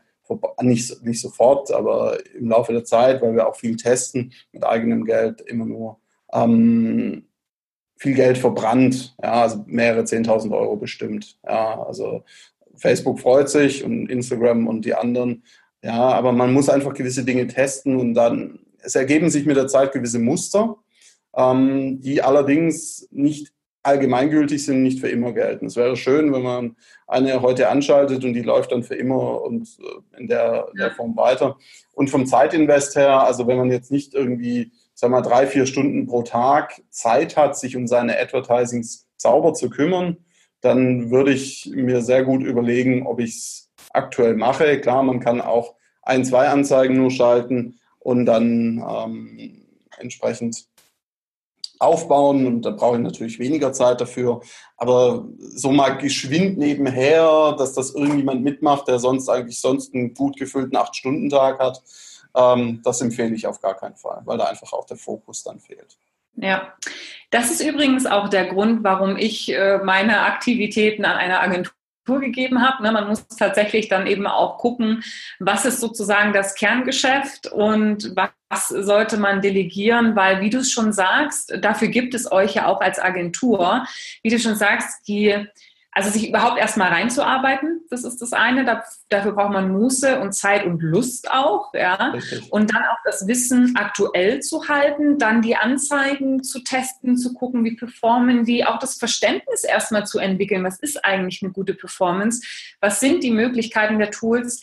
Speaker 3: nicht, nicht sofort, aber im Laufe der Zeit, weil wir auch viel testen, mit eigenem Geld immer nur ähm, viel Geld verbrannt, ja, also mehrere 10.000 Euro bestimmt. Ja, also Facebook freut sich und Instagram und die anderen ja, aber man muss einfach gewisse Dinge testen und dann, es ergeben sich mit der Zeit gewisse Muster, ähm, die allerdings nicht allgemeingültig sind, nicht für immer gelten. Es wäre schön, wenn man eine heute anschaltet und die läuft dann für immer und äh, in der, der Form weiter. Und vom Zeitinvest her, also wenn man jetzt nicht irgendwie, sag mal, drei, vier Stunden pro Tag Zeit hat, sich um seine Advertisings sauber zu kümmern, dann würde ich mir sehr gut überlegen, ob ich es aktuell mache. Klar, man kann auch ein, zwei Anzeigen nur schalten und dann ähm, entsprechend aufbauen und da brauche ich natürlich weniger Zeit dafür. Aber so mal geschwind nebenher, dass das irgendjemand mitmacht, der sonst eigentlich sonst einen gut gefüllten Acht-Stunden-Tag hat, ähm, das empfehle ich auf gar keinen Fall, weil da einfach auch der Fokus dann fehlt.
Speaker 1: Ja, das ist übrigens auch der Grund, warum ich äh, meine Aktivitäten an einer Agentur gegeben habe. Ne? Man muss tatsächlich dann eben auch gucken, was ist sozusagen das Kerngeschäft und was sollte man delegieren, weil wie du es schon sagst, dafür gibt es euch ja auch als Agentur. Wie du schon sagst, die also sich überhaupt erstmal reinzuarbeiten, das ist das eine. dafür braucht man Muße und Zeit und Lust auch, ja. Richtig. Und dann auch das Wissen aktuell zu halten, dann die Anzeigen zu testen, zu gucken, wie performen die, auch das Verständnis erstmal zu entwickeln. Was ist eigentlich eine gute Performance? Was sind die Möglichkeiten der Tools?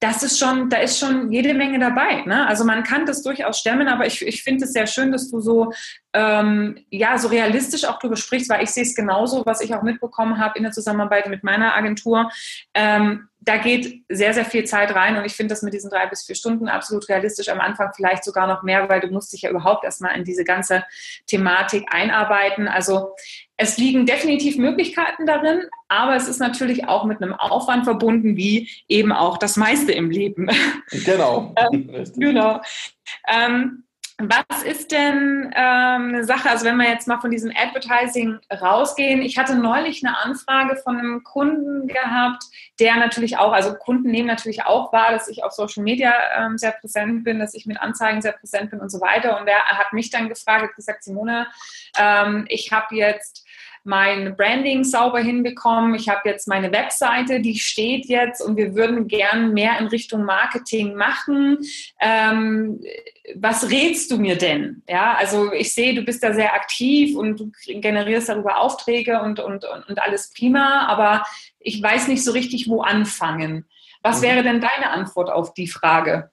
Speaker 1: Das ist schon, da ist schon jede Menge dabei. Ne? Also man kann das durchaus stemmen, aber ich, ich finde es sehr schön, dass du so, ähm, ja, so realistisch auch darüber sprichst, weil ich sehe es genauso, was ich auch mitbekommen habe in der Zusammenarbeit mit meiner Agentur. Ähm, da geht sehr, sehr viel Zeit rein und ich finde das mit diesen drei bis vier Stunden absolut realistisch. Am Anfang vielleicht sogar noch mehr, weil du musst dich ja überhaupt erstmal in diese ganze Thematik einarbeiten. Also es liegen definitiv Möglichkeiten darin, aber es ist natürlich auch mit einem Aufwand verbunden, wie eben auch das meiste im Leben. *laughs*
Speaker 3: Genau. *laughs*
Speaker 1: ähm, genau. Ähm, was ist denn ähm, eine Sache, also wenn wir jetzt mal von diesem Advertising rausgehen, ich hatte neulich eine Anfrage von einem Kunden gehabt, der natürlich auch, also Kunden nehmen natürlich auch wahr, dass ich auf Social Media ähm, sehr präsent bin, dass ich mit Anzeigen sehr präsent bin und so weiter. Und der hat mich dann gefragt, hat gesagt, Simone, ähm, ich habe jetzt mein Branding sauber hinbekommen. Ich habe jetzt meine Webseite, die steht jetzt und wir würden gern mehr in Richtung Marketing machen. Ähm, was rätst du mir denn? Ja, also ich sehe, du bist da sehr aktiv und du generierst darüber Aufträge und, und, und alles prima, aber ich weiß nicht so richtig, wo anfangen. Was mhm. wäre denn deine Antwort auf die Frage?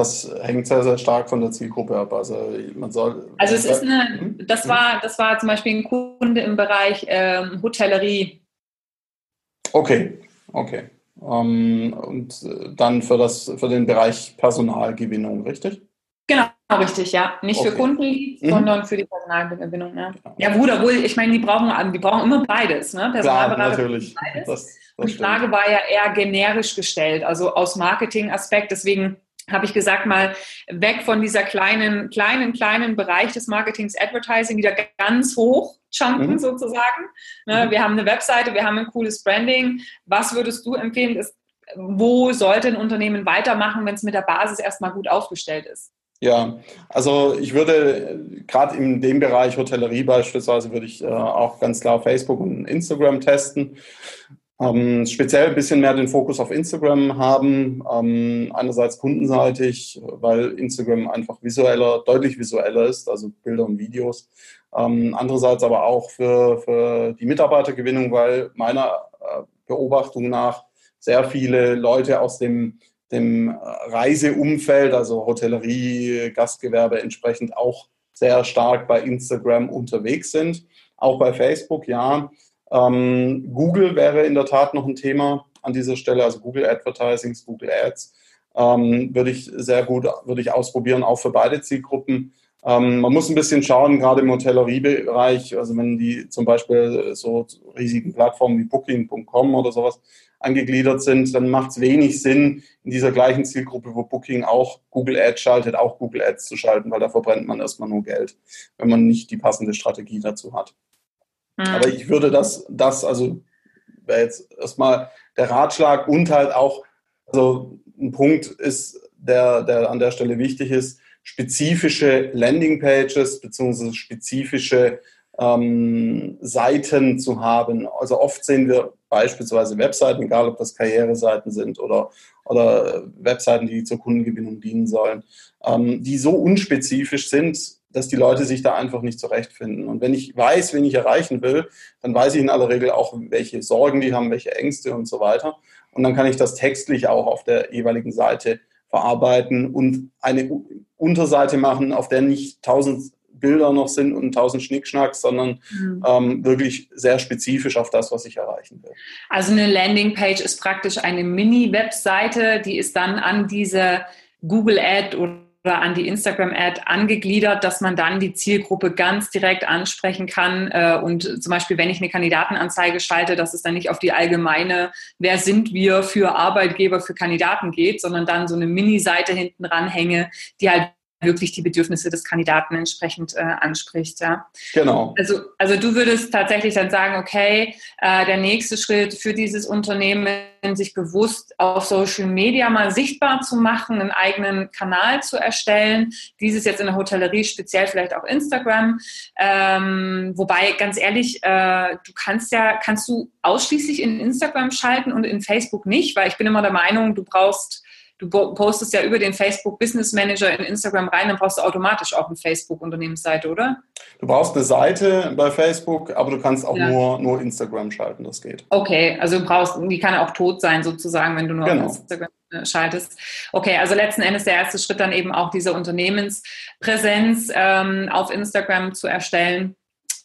Speaker 3: Das hängt sehr, sehr stark von der Zielgruppe ab. Also man soll.
Speaker 1: Also es ist eine, hm? das war, das war zum Beispiel ein Kunde im Bereich ähm, Hotellerie.
Speaker 3: Okay, okay. Ähm, und dann für das, für den Bereich Personalgewinnung, richtig?
Speaker 1: Genau, richtig, ja. Nicht okay. für Kundenleads, mhm. sondern für die Personalgewinnung. Ja, ja gut, obwohl, ich meine, die brauchen, die brauchen immer beides. Ne?
Speaker 3: Klar, natürlich.
Speaker 1: Beides. Das, das und die Frage war ja eher generisch gestellt, also aus Marketing-Aspekt. Deswegen habe ich gesagt, mal weg von dieser kleinen, kleinen, kleinen Bereich des Marketings Advertising wieder ganz hoch chunken mhm. sozusagen. Ne, mhm. Wir haben eine Webseite, wir haben ein cooles Branding. Was würdest du empfehlen? Ist, wo sollte ein Unternehmen weitermachen, wenn es mit der Basis erstmal gut aufgestellt ist?
Speaker 3: Ja, also ich würde gerade in dem Bereich Hotellerie beispielsweise würde ich äh, auch ganz klar Facebook und Instagram testen. Ähm, speziell ein bisschen mehr den Fokus auf Instagram haben. Ähm, einerseits kundenseitig, weil Instagram einfach visueller, deutlich visueller ist, also Bilder und Videos. Ähm, andererseits aber auch für, für die Mitarbeitergewinnung, weil meiner äh, Beobachtung nach sehr viele Leute aus dem, dem Reiseumfeld, also Hotellerie, Gastgewerbe entsprechend auch sehr stark bei Instagram unterwegs sind. Auch bei Facebook, ja. Ähm, Google wäre in der Tat noch ein Thema an dieser Stelle, also Google Advertising, Google Ads. Ähm, würde ich sehr gut, würde ich ausprobieren, auch für beide Zielgruppen. Ähm, man muss ein bisschen schauen, gerade im Hotelleriebereich, also wenn die zum Beispiel so riesigen Plattformen wie Booking.com oder sowas angegliedert sind, dann macht es wenig Sinn, in dieser gleichen Zielgruppe, wo Booking auch Google Ads schaltet, auch Google Ads zu schalten, weil da verbrennt man erstmal nur Geld, wenn man nicht die passende Strategie dazu hat. Mhm. Aber ich würde das, das, also wäre jetzt erstmal der Ratschlag und halt auch, also ein Punkt ist, der, der an der Stelle wichtig ist, spezifische Landingpages beziehungsweise spezifische ähm, Seiten zu haben. Also oft sehen wir beispielsweise Webseiten, egal ob das Karriereseiten sind oder, oder Webseiten, die zur Kundengewinnung dienen sollen, ähm, die so unspezifisch sind, dass die Leute sich da einfach nicht zurechtfinden. Und wenn ich weiß, wen ich erreichen will, dann weiß ich in aller Regel auch, welche Sorgen die haben, welche Ängste und so weiter. Und dann kann ich das textlich auch auf der jeweiligen Seite verarbeiten und eine Unterseite machen, auf der nicht tausend Bilder noch sind und tausend Schnickschnack, sondern mhm. ähm, wirklich sehr spezifisch auf das, was ich erreichen will.
Speaker 1: Also eine Landingpage ist praktisch eine Mini-Webseite, die ist dann an diese Google Ad oder an die Instagram-Ad angegliedert, dass man dann die Zielgruppe ganz direkt ansprechen kann. Äh, und zum Beispiel, wenn ich eine Kandidatenanzeige schalte, dass es dann nicht auf die allgemeine, wer sind wir für Arbeitgeber, für Kandidaten geht, sondern dann so eine Mini-Seite hinten ranhänge, die halt wirklich die Bedürfnisse des Kandidaten entsprechend äh, anspricht. Ja.
Speaker 3: Genau.
Speaker 1: Also, also du würdest tatsächlich dann sagen, okay, äh, der nächste Schritt für dieses Unternehmen, sich bewusst auf Social Media mal sichtbar zu machen, einen eigenen Kanal zu erstellen. Dieses jetzt in der Hotellerie, speziell vielleicht auch Instagram. Ähm, wobei, ganz ehrlich, äh, du kannst ja, kannst du ausschließlich in Instagram schalten und in Facebook nicht, weil ich bin immer der Meinung, du brauchst du postest ja über den Facebook Business Manager in Instagram rein, dann brauchst du automatisch auch eine Facebook Unternehmensseite, oder?
Speaker 3: Du brauchst eine Seite bei Facebook, aber du kannst auch ja. nur, nur Instagram schalten, das geht.
Speaker 1: Okay, also du brauchst, die kann auch tot sein sozusagen, wenn du nur genau. auf Instagram äh, schaltest. Okay, also letzten Endes der erste Schritt dann eben auch diese Unternehmenspräsenz ähm, auf Instagram zu erstellen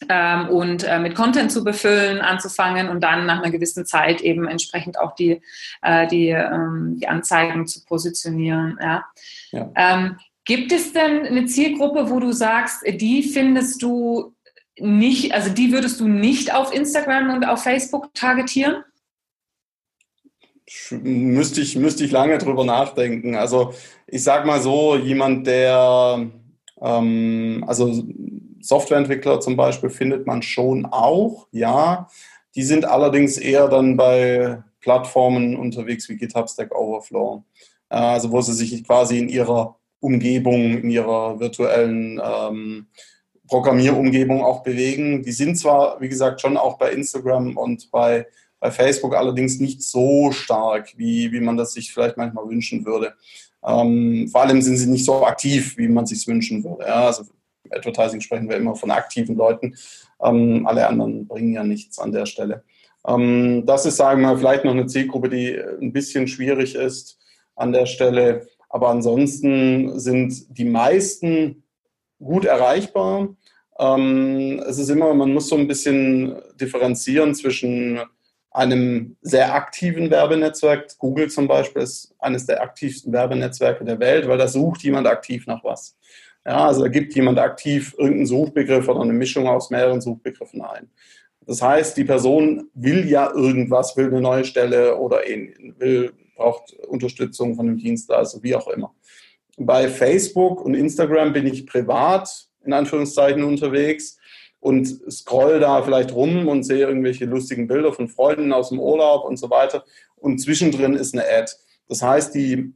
Speaker 1: ähm, und äh, mit Content zu befüllen, anzufangen und dann nach einer gewissen Zeit eben entsprechend auch die, äh, die, ähm, die Anzeigen zu positionieren. Ja. ja. Ähm, gibt es denn eine Zielgruppe, wo du sagst, die findest du nicht, also die würdest du nicht auf Instagram und auf Facebook targetieren?
Speaker 3: Müsste ich, müsste ich lange drüber nachdenken. Also ich sag mal so, jemand, der ähm, also Softwareentwickler zum Beispiel findet man schon auch, ja. Die sind allerdings eher dann bei Plattformen unterwegs wie GitHub Stack Overflow, äh, also wo sie sich quasi in ihrer Umgebung, in ihrer virtuellen ähm, Programmierumgebung auch bewegen. Die sind zwar, wie gesagt, schon auch bei Instagram und bei, bei Facebook allerdings nicht so stark, wie, wie man das sich vielleicht manchmal wünschen würde. Ähm, vor allem sind sie nicht so aktiv, wie man sich wünschen würde. Ja, also Advertising sprechen wir immer von aktiven Leuten. Ähm, alle anderen bringen ja nichts an der Stelle. Ähm, das ist, sagen wir mal, vielleicht noch eine Zielgruppe, die ein bisschen schwierig ist an der Stelle. Aber ansonsten sind die meisten gut erreichbar. Ähm, es ist immer, man muss so ein bisschen differenzieren zwischen einem sehr aktiven Werbenetzwerk. Google zum Beispiel ist eines der aktivsten Werbenetzwerke der Welt, weil da sucht jemand aktiv nach was. Ja, also da gibt jemand aktiv irgendeinen Suchbegriff oder eine Mischung aus mehreren Suchbegriffen ein. Das heißt, die Person will ja irgendwas, will eine neue Stelle oder ähnlich, will, braucht Unterstützung von dem Dienstleister, wie auch immer. Bei Facebook und Instagram bin ich privat in Anführungszeichen unterwegs und scroll da vielleicht rum und sehe irgendwelche lustigen Bilder von Freunden aus dem Urlaub und so weiter. Und zwischendrin ist eine Ad. Das heißt, die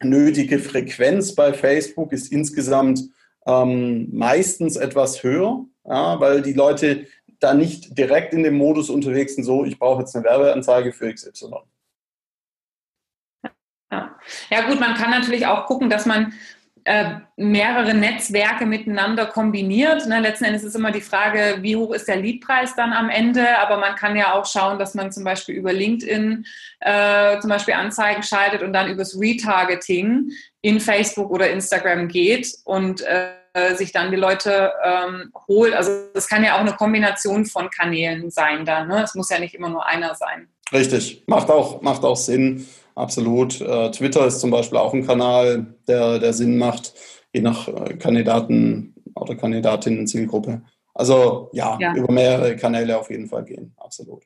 Speaker 3: nötige Frequenz bei Facebook ist insgesamt ähm, meistens etwas höher, ja, weil die Leute da nicht direkt in dem Modus unterwegs sind, so ich brauche jetzt eine Werbeanzeige für XY.
Speaker 1: Ja. ja gut, man kann natürlich auch gucken, dass man äh, mehrere Netzwerke miteinander kombiniert. Ne? Letzten Endes ist immer die Frage, wie hoch ist der Leadpreis dann am Ende, aber man kann ja auch schauen, dass man zum Beispiel über LinkedIn äh, zum Beispiel Anzeigen schaltet und dann übers Retargeting in Facebook oder Instagram geht und äh, sich dann die Leute ähm, holt. Also das kann ja auch eine Kombination von Kanälen sein dann. Ne? Es muss ja nicht immer nur einer sein.
Speaker 3: Richtig, macht auch, macht auch Sinn. Absolut. Äh, Twitter ist zum Beispiel auch ein Kanal, der, der Sinn macht, je nach äh, Kandidaten oder Kandidatinnen Zielgruppe. Also ja, ja, über mehrere Kanäle auf jeden Fall gehen. Absolut.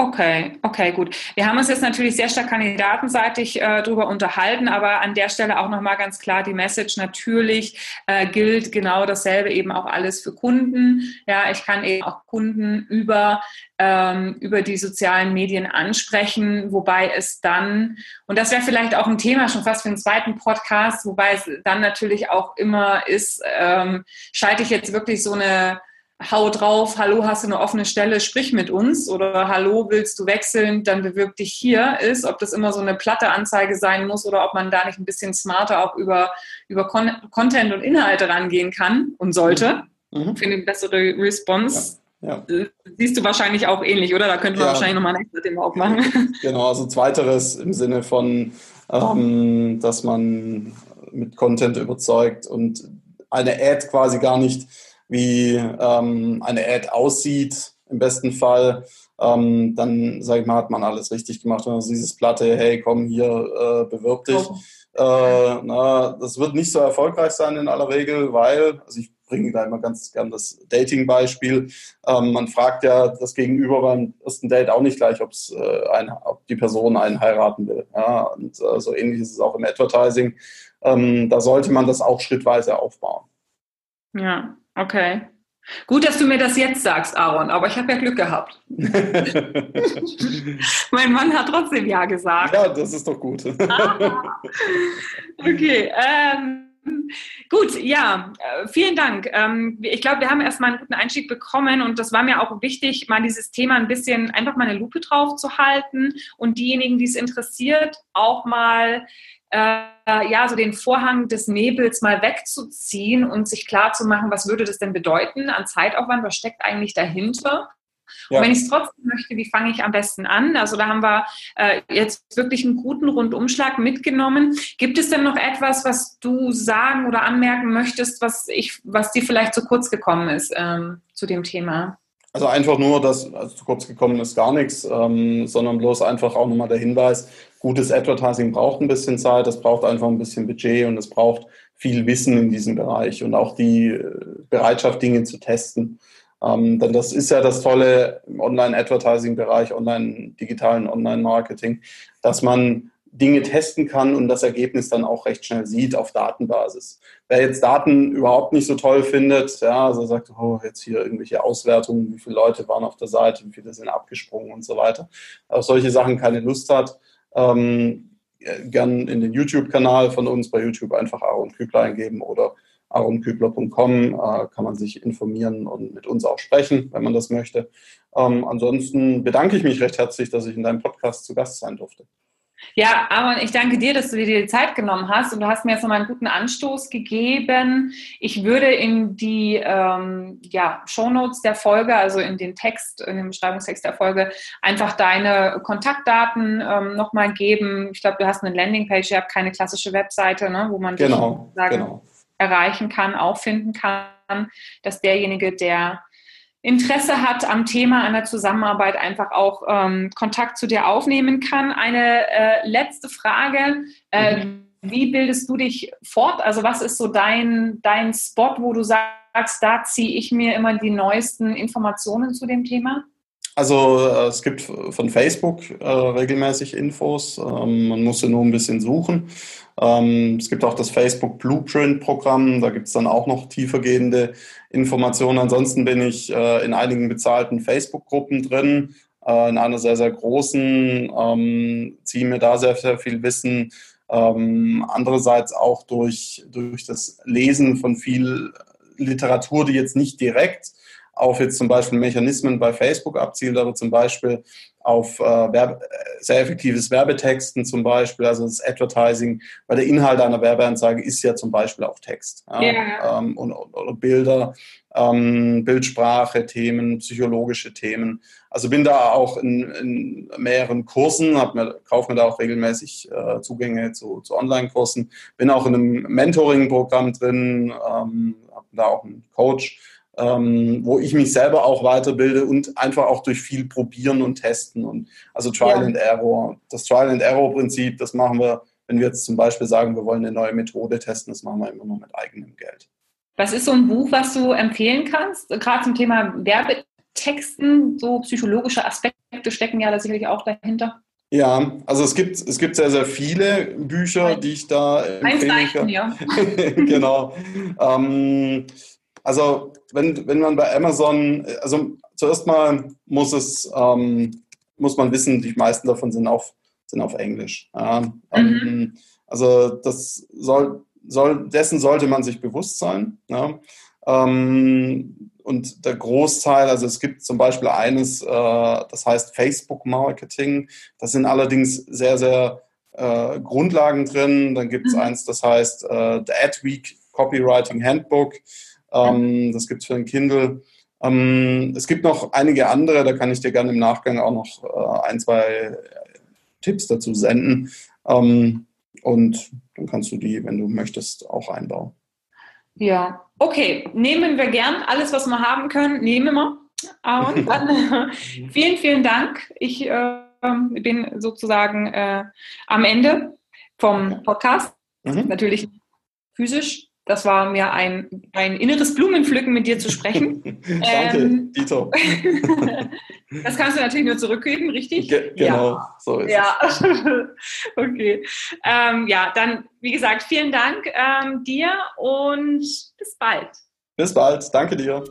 Speaker 1: Okay, okay, gut. Wir haben uns jetzt natürlich sehr stark kandidatenseitig äh, darüber unterhalten, aber an der Stelle auch nochmal ganz klar die Message. Natürlich äh, gilt genau dasselbe eben auch alles für Kunden. Ja, ich kann eben auch Kunden über, ähm, über die sozialen Medien ansprechen, wobei es dann, und das wäre vielleicht auch ein Thema schon fast für einen zweiten Podcast, wobei es dann natürlich auch immer ist, ähm, schalte ich jetzt wirklich so eine hau drauf, hallo, hast du eine offene Stelle, sprich mit uns oder hallo, willst du wechseln, dann bewirb dich hier ist, ob das immer so eine platte Anzeige sein muss oder ob man da nicht ein bisschen smarter auch über, über Con Content und Inhalte rangehen kann und sollte mhm. für eine bessere Response. Ja. Ja. Siehst du wahrscheinlich auch ähnlich, oder? Da könnte man ja. wahrscheinlich nochmal ein extra Thema aufmachen. *laughs*
Speaker 3: Genau, also zweiteres im Sinne von, ähm, dass man mit Content überzeugt und eine Ad quasi gar nicht, wie ähm, eine Ad aussieht, im besten Fall, ähm, dann, sag ich mal, hat man alles richtig gemacht. Und also dieses Platte, hey, komm hier, äh, bewirb dich. Oh. Äh, na, das wird nicht so erfolgreich sein in aller Regel, weil, also ich bringe da immer ganz gern das Dating-Beispiel. Ähm, man fragt ja das Gegenüber beim ersten Date auch nicht gleich, ob's, äh, ein, ob die Person einen heiraten will. Ja, und äh, so ähnlich ist es auch im Advertising. Ähm, da sollte man das auch schrittweise aufbauen.
Speaker 1: Ja, okay. Gut, dass du mir das jetzt sagst, Aaron, aber ich habe ja Glück gehabt. *laughs* mein Mann hat trotzdem Ja gesagt.
Speaker 3: Ja, das ist doch gut.
Speaker 1: ah, *laughs* okay. Ähm, Gut, ja, äh, vielen Dank. Ähm, ich glaube, wir haben erstmal einen guten Einstieg bekommen und das war mir auch wichtig, mal dieses Thema ein bisschen einfach mal eine Lupe drauf zu halten und diejenigen, die es interessiert, auch mal äh, ja, so den Vorhang des Nebels mal wegzuziehen und sich klar zu machen, was würde das denn bedeuten an Zeitaufwand, was steckt eigentlich dahinter? Ja. Und wenn ich es trotzdem möchte, wie fange ich am besten an? Also da haben wir äh, jetzt wirklich einen guten Rundumschlag mitgenommen. Gibt es denn noch etwas, was du sagen oder anmerken möchtest, was ich, was dir vielleicht zu kurz gekommen ist ähm, zu dem Thema?
Speaker 3: Also einfach nur, dass also zu kurz gekommen ist gar nichts, ähm, sondern bloß einfach auch nochmal der Hinweis, gutes Advertising braucht ein bisschen Zeit, es braucht einfach ein bisschen Budget und es braucht viel Wissen in diesem Bereich und auch die äh, Bereitschaft, Dinge zu testen. Ähm, denn das ist ja das Tolle im Online-Advertising-Bereich, online-digitalen Online-Marketing, dass man Dinge testen kann und das Ergebnis dann auch recht schnell sieht auf Datenbasis. Wer jetzt Daten überhaupt nicht so toll findet, ja, also sagt, oh, jetzt hier irgendwelche Auswertungen, wie viele Leute waren auf der Seite, wie viele sind abgesprungen und so weiter, auf solche Sachen keine Lust hat, ähm, gern in den YouTube-Kanal von uns bei YouTube einfach Aaron Kübler eingeben oder aaronkübler.com äh, kann man sich informieren und mit uns auch sprechen, wenn man das möchte. Ähm, ansonsten bedanke ich mich recht herzlich, dass ich in deinem Podcast zu Gast sein durfte.
Speaker 1: Ja, Aaron, ich danke dir, dass du dir die Zeit genommen hast und du hast mir jetzt nochmal einen guten Anstoß gegeben. Ich würde in die ähm, ja, Shownotes der Folge, also in den Text, in den Beschreibungstext der Folge, einfach deine Kontaktdaten ähm, nochmal geben. Ich glaube, du hast eine Landingpage, ihr habt keine klassische Webseite, ne, wo man
Speaker 3: genau, dich genau.
Speaker 1: erreichen kann, auffinden kann, dass derjenige, der Interesse hat am Thema, an der Zusammenarbeit, einfach auch ähm, Kontakt zu dir aufnehmen kann. Eine äh, letzte Frage. Äh, mhm. Wie bildest du dich fort? Also was ist so dein, dein Spot, wo du sagst, da ziehe ich mir immer die neuesten Informationen zu dem Thema?
Speaker 3: Also äh, es gibt von Facebook äh, regelmäßig Infos. Ähm, man muss nur ein bisschen suchen. Ähm, es gibt auch das Facebook Blueprint Programm. Da gibt es dann auch noch tiefergehende Informationen. Ansonsten bin ich äh, in einigen bezahlten Facebook-Gruppen drin, äh, in einer sehr, sehr großen, ähm, ziehe mir da sehr, sehr viel Wissen. Ähm, andererseits auch durch, durch das Lesen von viel Literatur, die jetzt nicht direkt auf jetzt zum Beispiel Mechanismen bei Facebook abzielt, aber zum Beispiel auf äh, Werbe, sehr effektives Werbetexten zum Beispiel, also das Advertising, weil der Inhalt einer Werbeanzeige ist ja zum Beispiel auch Text ja, yeah. ähm, und, oder Bilder, ähm, Bildsprache, Themen, psychologische Themen. Also bin da auch in, in mehreren Kursen, mir, kaufe mir da auch regelmäßig äh, Zugänge zu, zu Online-Kursen, bin auch in einem Mentoring-Programm drin, ähm, habe da auch einen Coach ähm, wo ich mich selber auch weiterbilde und einfach auch durch viel Probieren und Testen und also Trial ja. and Error. Das Trial and Error Prinzip, das machen wir, wenn wir jetzt zum Beispiel sagen, wir wollen eine neue Methode testen, das machen wir immer nur mit eigenem Geld.
Speaker 1: Was ist so ein Buch, was du empfehlen kannst, gerade zum Thema Werbetexten? So psychologische Aspekte stecken ja da sicherlich auch dahinter.
Speaker 3: Ja, also es gibt, es gibt sehr, sehr viele Bücher, die ich da empfehlen kann. Ja. *laughs* genau. Ähm, also wenn, wenn man bei Amazon, also zuerst mal muss es, ähm, muss man wissen, die meisten davon sind auf, sind auf Englisch. Ja. Mhm. Ähm, also das soll, soll, dessen sollte man sich bewusst sein. Ja. Ähm, und der Großteil, also es gibt zum Beispiel eines, äh, das heißt Facebook Marketing. Das sind allerdings sehr, sehr äh, Grundlagen drin. Dann gibt es mhm. eins, das heißt äh, The Adweek Copywriting Handbook. Ähm, das gibt es für ein Kindle. Ähm, es gibt noch einige andere, da kann ich dir gerne im Nachgang auch noch äh, ein, zwei Tipps dazu senden. Ähm, und dann kannst du die, wenn du möchtest, auch einbauen.
Speaker 1: Ja, okay, nehmen wir gern. Alles, was wir haben können, nehmen wir. Und *laughs* dann *laughs* vielen, vielen Dank. Ich äh, bin sozusagen äh, am Ende vom Podcast. Mhm. Natürlich physisch. Das war mir ein, ein inneres Blumenpflücken, mit dir zu sprechen. *laughs*
Speaker 3: Danke, ähm, Dito. *laughs*
Speaker 1: das kannst du natürlich nur zurückgeben, richtig?
Speaker 3: Ge genau,
Speaker 1: ja. so ist ja. es. *laughs* okay. Ähm, ja, dann, wie gesagt, vielen Dank ähm, dir und bis bald.
Speaker 3: Bis bald. Danke dir.